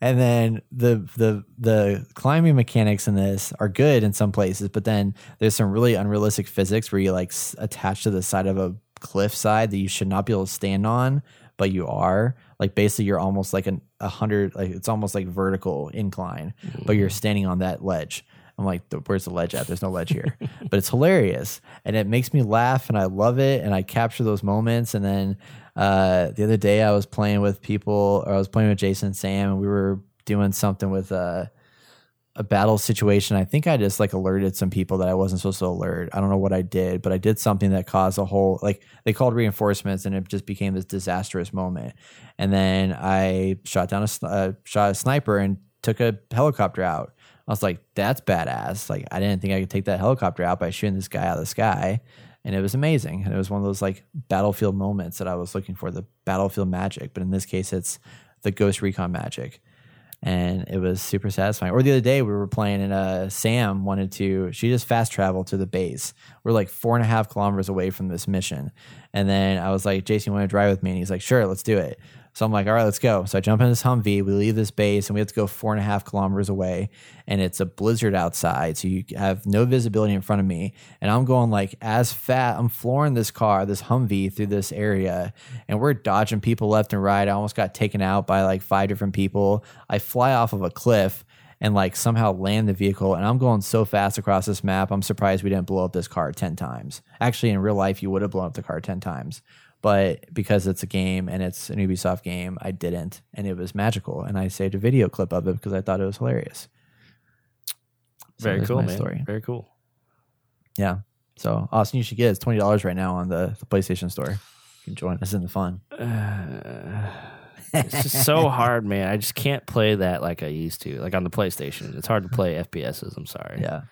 And then the the the climbing mechanics in this are good in some places, but then there's some really unrealistic physics where you like s- attach to the side of a cliff side that you should not be able to stand on, but you are. Like basically you're almost like an a hundred like it's almost like vertical incline, but you're mm. standing on that ledge. I'm like, where's the ledge at? There's no ledge here. but it's hilarious and it makes me laugh and I love it and I capture those moments. And then uh, the other day I was playing with people or I was playing with Jason and Sam and we were doing something with uh, a battle situation. I think I just like alerted some people that I wasn't supposed to alert. I don't know what I did, but I did something that caused a whole like they called reinforcements, and it just became this disastrous moment. And then I shot down a uh, shot a sniper and took a helicopter out. I was like, that's badass. Like I didn't think I could take that helicopter out by shooting this guy out of the sky. And it was amazing. And it was one of those like battlefield moments that I was looking for, the battlefield magic. But in this case, it's the Ghost Recon magic and it was super satisfying. Or the other day we were playing and uh, Sam wanted to. She just fast traveled to the base. We're like four and a half kilometers away from this mission, and then I was like, "Jason, you want to drive with me?" And he's like, "Sure, let's do it." So I'm like, "All right, let's go." So I jump in this Humvee. We leave this base, and we have to go four and a half kilometers away, and it's a blizzard outside, so you have no visibility in front of me, and I'm going like as fat. I'm flooring this car, this Humvee, through this area, and we're dodging people left and right. I almost got taken out by like five different people. I fly off of a cliff and like somehow land the vehicle, and I'm going so fast across this map. I'm surprised we didn't blow up this car ten times. Actually, in real life, you would have blown up the car ten times. But because it's a game and it's an Ubisoft game, I didn't, and it was magical. And I saved a video clip of it because I thought it was hilarious. So Very cool, man. Story. Very cool. Yeah. So Austin, you should get it. It's twenty dollars right now on the, the PlayStation Store. You can join us in the fun. It's just so hard, man. I just can't play that like I used to, like on the PlayStation. It's hard to play FPSs. I'm sorry. Yeah.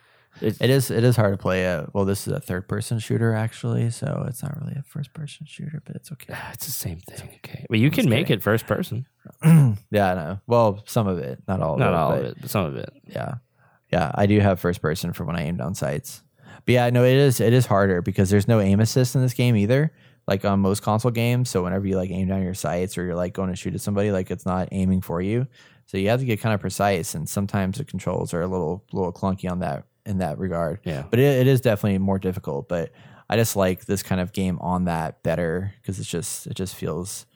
It- It is it is hard to play a well, this is a third person shooter actually, so it's not really a first person shooter, but it's okay. It's the same thing. Okay, but you can make it first person. yeah, I know. Well, some of it, not all of Not it. all but of it, but some of it. Yeah. Yeah. I do have first person for when I aim down sights. But yeah, no, it is it is harder because there's no aim assist in this game either. Like on most console games. So whenever you like aim down your sights or you're like going to shoot at somebody, like it's not aiming for you. So you have to get kind of precise and sometimes the controls are a little little clunky on that in that regard. Yeah. But it, it is definitely more difficult. But I just like this kind of game on that better because it's just it just feels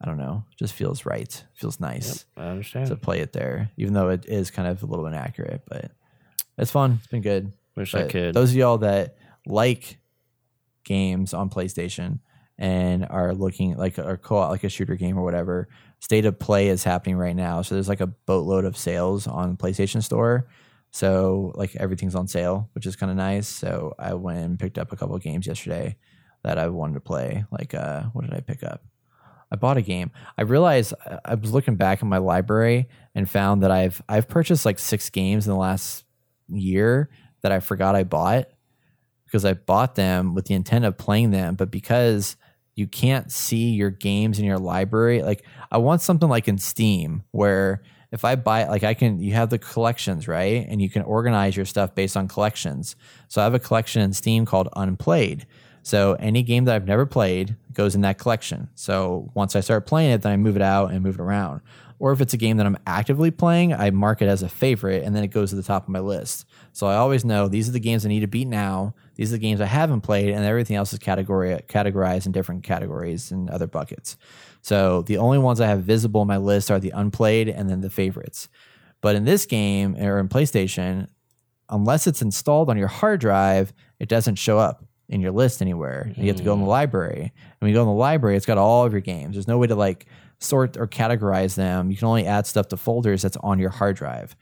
I don't know, just feels right. Feels nice I understand. to play it there, even though it is kind of a little inaccurate. But it's fun. It's been good. Wish I could. Those of y'all that like games on PlayStation and are looking like a co like a shooter game or whatever, state of play is happening right now. So there's like a boatload of sales on PlayStation Store. So like everything's on sale, which is kind of nice. So I went and picked up a couple games yesterday that I wanted to play. Like uh what did I pick up? I bought a game. I realized I- I was looking back in my library and found that I've I've purchased like six games in the last year that I forgot I bought because I bought them with the intent of playing them, but because you can't see your games in your library, like I want something like in Steam where if I buy like I can you have the collections, right? And you can organize your stuff based on collections. So I have a collection in Steam called Unplayed. So any game that I've never played goes in that collection. So once I start playing it, then I move it out and move it around. Or if it's a game that I'm actively playing, I mark it as a favorite and then it goes to the top of my list. So I always know these are the games I need to beat now. These are the games I haven't played, and everything else is category categorized in different categories and other buckets. So the only ones I have visible in my list are the unplayed and then the favorites. But in this game or in PlayStation, unless it's installed on your hard drive, it doesn't show up in your list anywhere. You have to go in the mm. library. And when you go in the library, it's got all of your games. There's no way to like sort or categorize them. You can only add stuff to folders that's on your hard drive.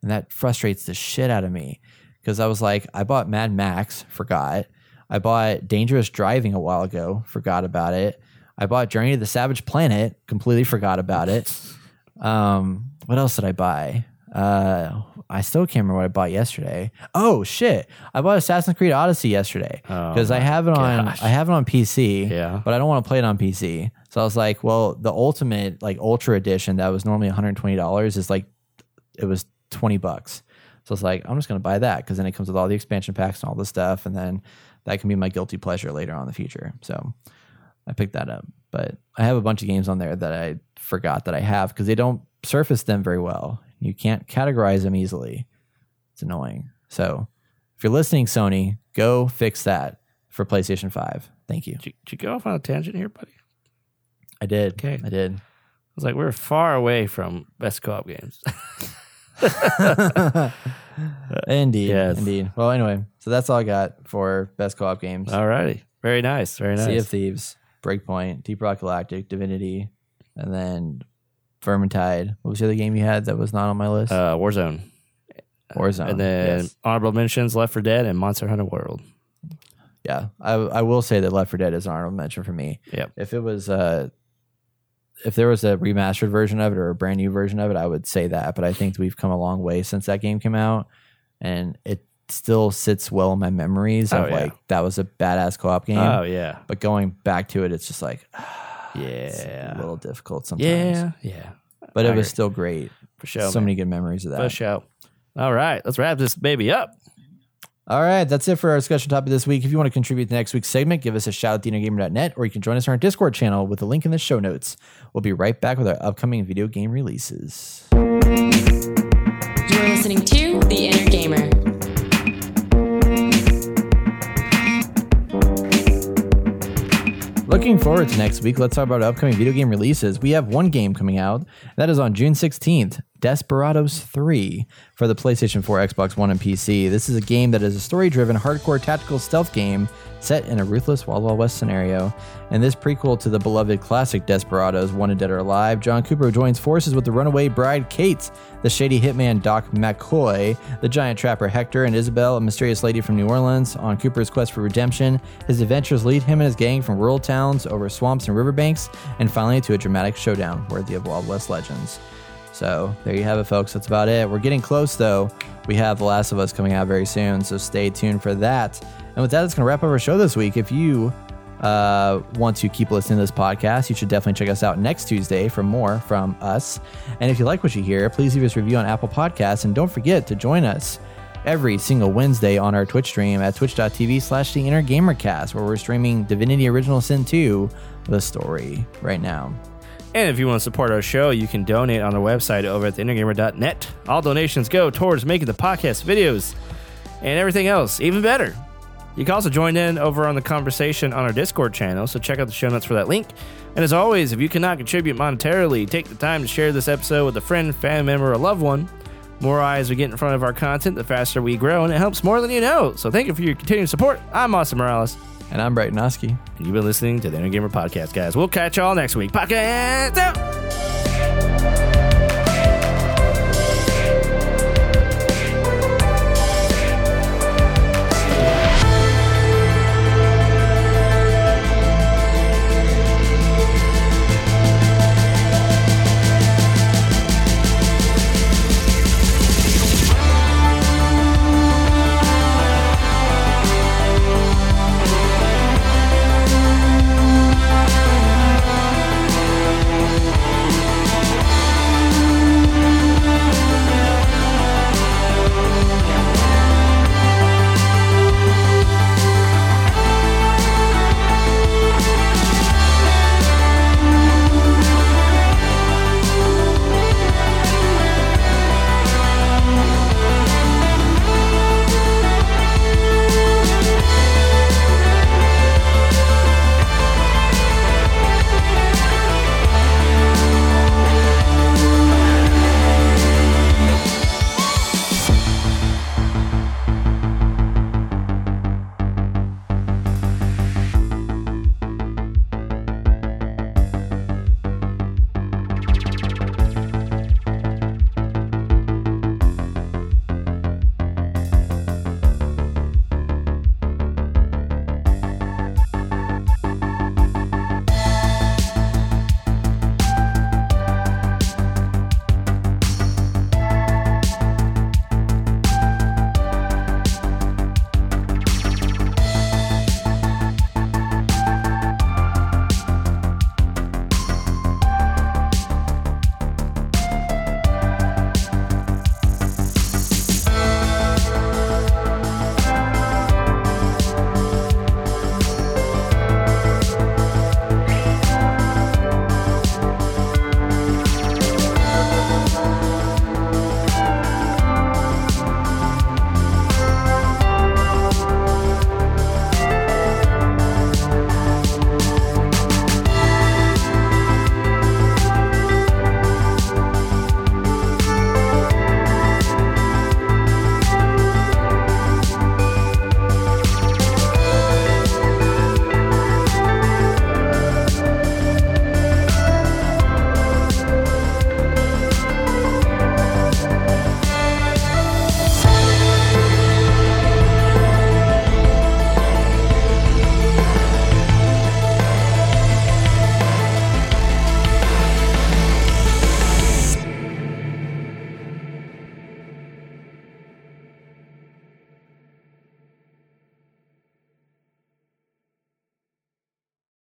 And that frustrates the shit out of me because I was like, I bought Mad Max, forgot. I bought Dangerous Driving a while ago, forgot about it. I bought Journey to the Savage Planet, completely forgot about it. Um, what else did I buy? Uh, I still can't remember what I bought yesterday. Oh shit! I bought Assassin's Creed Odyssey yesterday Oh because I have it on gosh. I have it on PC. Yeah. but I don't want to play it on PC. So I was like, well, the ultimate like Ultra Edition that was normally one hundred twenty dollars is like it was twenty bucks. So it's like I'm just gonna buy that because then it comes with all the expansion packs and all the stuff, and then that can be my guilty pleasure later on in the future. So I picked that up. But I have a bunch of games on there that I forgot that I have because they don't surface them very well. You can't categorize them easily. It's annoying. So if you're listening, Sony, go fix that for PlayStation 5. Thank you. Did you, did you go off on a tangent here, buddy? I did. Okay. I did. I was like, we're far away from best co-op games. Indeed. Yes. Indeed. Well, anyway, so that's all I got for best co-op games. Alrighty. Very nice. Very nice. Sea of Thieves, Breakpoint, Deep Rock Galactic, Divinity, and then Vermintide. What was the other game you had that was not on my list? uh, Warzone. Warzone. And then yes. honorable mentions Left 4 Dead and Monster Hunter World. yeah, I I will say that Left 4 Dead is an honorable mention for me. Yep. If it was uh if there was a remastered version of it or a brand new version of it, I would say that. But I think we've come a long way since that game came out, and it still sits well in my memories Oh, of yeah. like that was a badass co-op game. Oh, yeah. But going back to it, it's just like Yeah. it's a little difficult sometimes. Yeah. Yeah. but I it was agree. still great. For sure. so man. many good memories of that. For sure. All right. Let's wrap this baby up. All right, that's it for our discussion topic this week. If you want to contribute to next week's segment, give us a shout at theinnergamer.net or you can join us on our Discord channel with the link in the show notes. We'll be right back with our upcoming video game releases. You're listening to The Inner Gamer. Looking forward to next week, let's talk about upcoming video game releases. We have one game coming out. That is on June 16th, Desperados 3 for the PlayStation 4, Xbox One, and PC. This is a game that is a story driven, hardcore tactical stealth game set in a ruthless Wild Wild West scenario. And this prequel to the beloved classic Desperados, Wanted Dead or Alive, John Cooper joins forces with the runaway bride Kate, the shady hitman Doc McCoy, the giant trapper Hector, and Isabel, a mysterious lady from New Orleans. On Cooper's quest for redemption, his adventures lead him and his gang from rural towns over swamps and riverbanks, and finally to a dramatic showdown worthy of Wild West legends. So there you have it, folks. That's about it. We're getting close, though. We have The Last of Us coming out very soon, so stay tuned for that. And with that, it's going to wrap up our show this week. If you uh, want to keep listening to this podcast, you should definitely check us out next Tuesday for more from us. And if you like what you hear, please leave us a review on Apple Podcasts, and don't forget to join us every single Wednesday on our Twitch stream at twitch.tv slash the inner gamercast, where we're streaming Divinity Original Sin 2, the story, right now. And if you want to support our show, you can donate on our website over at theinnergamer.net. All donations go towards making the podcast videos and everything else even better. You can also join in over on the conversation on our Discord channel, so check out the show notes for that link. And as always, if you cannot contribute monetarily, take the time to share this episode with a friend, family member, or loved one. More eyes we get in front of our content, the faster we grow, and it helps more than you know. So thank you for your continued support. I'm Austin Morales, And I'm Brighton Oski. and you've been listening to the Inner Gamer Podcast, guys. We'll catch y'all next week. Podcast out!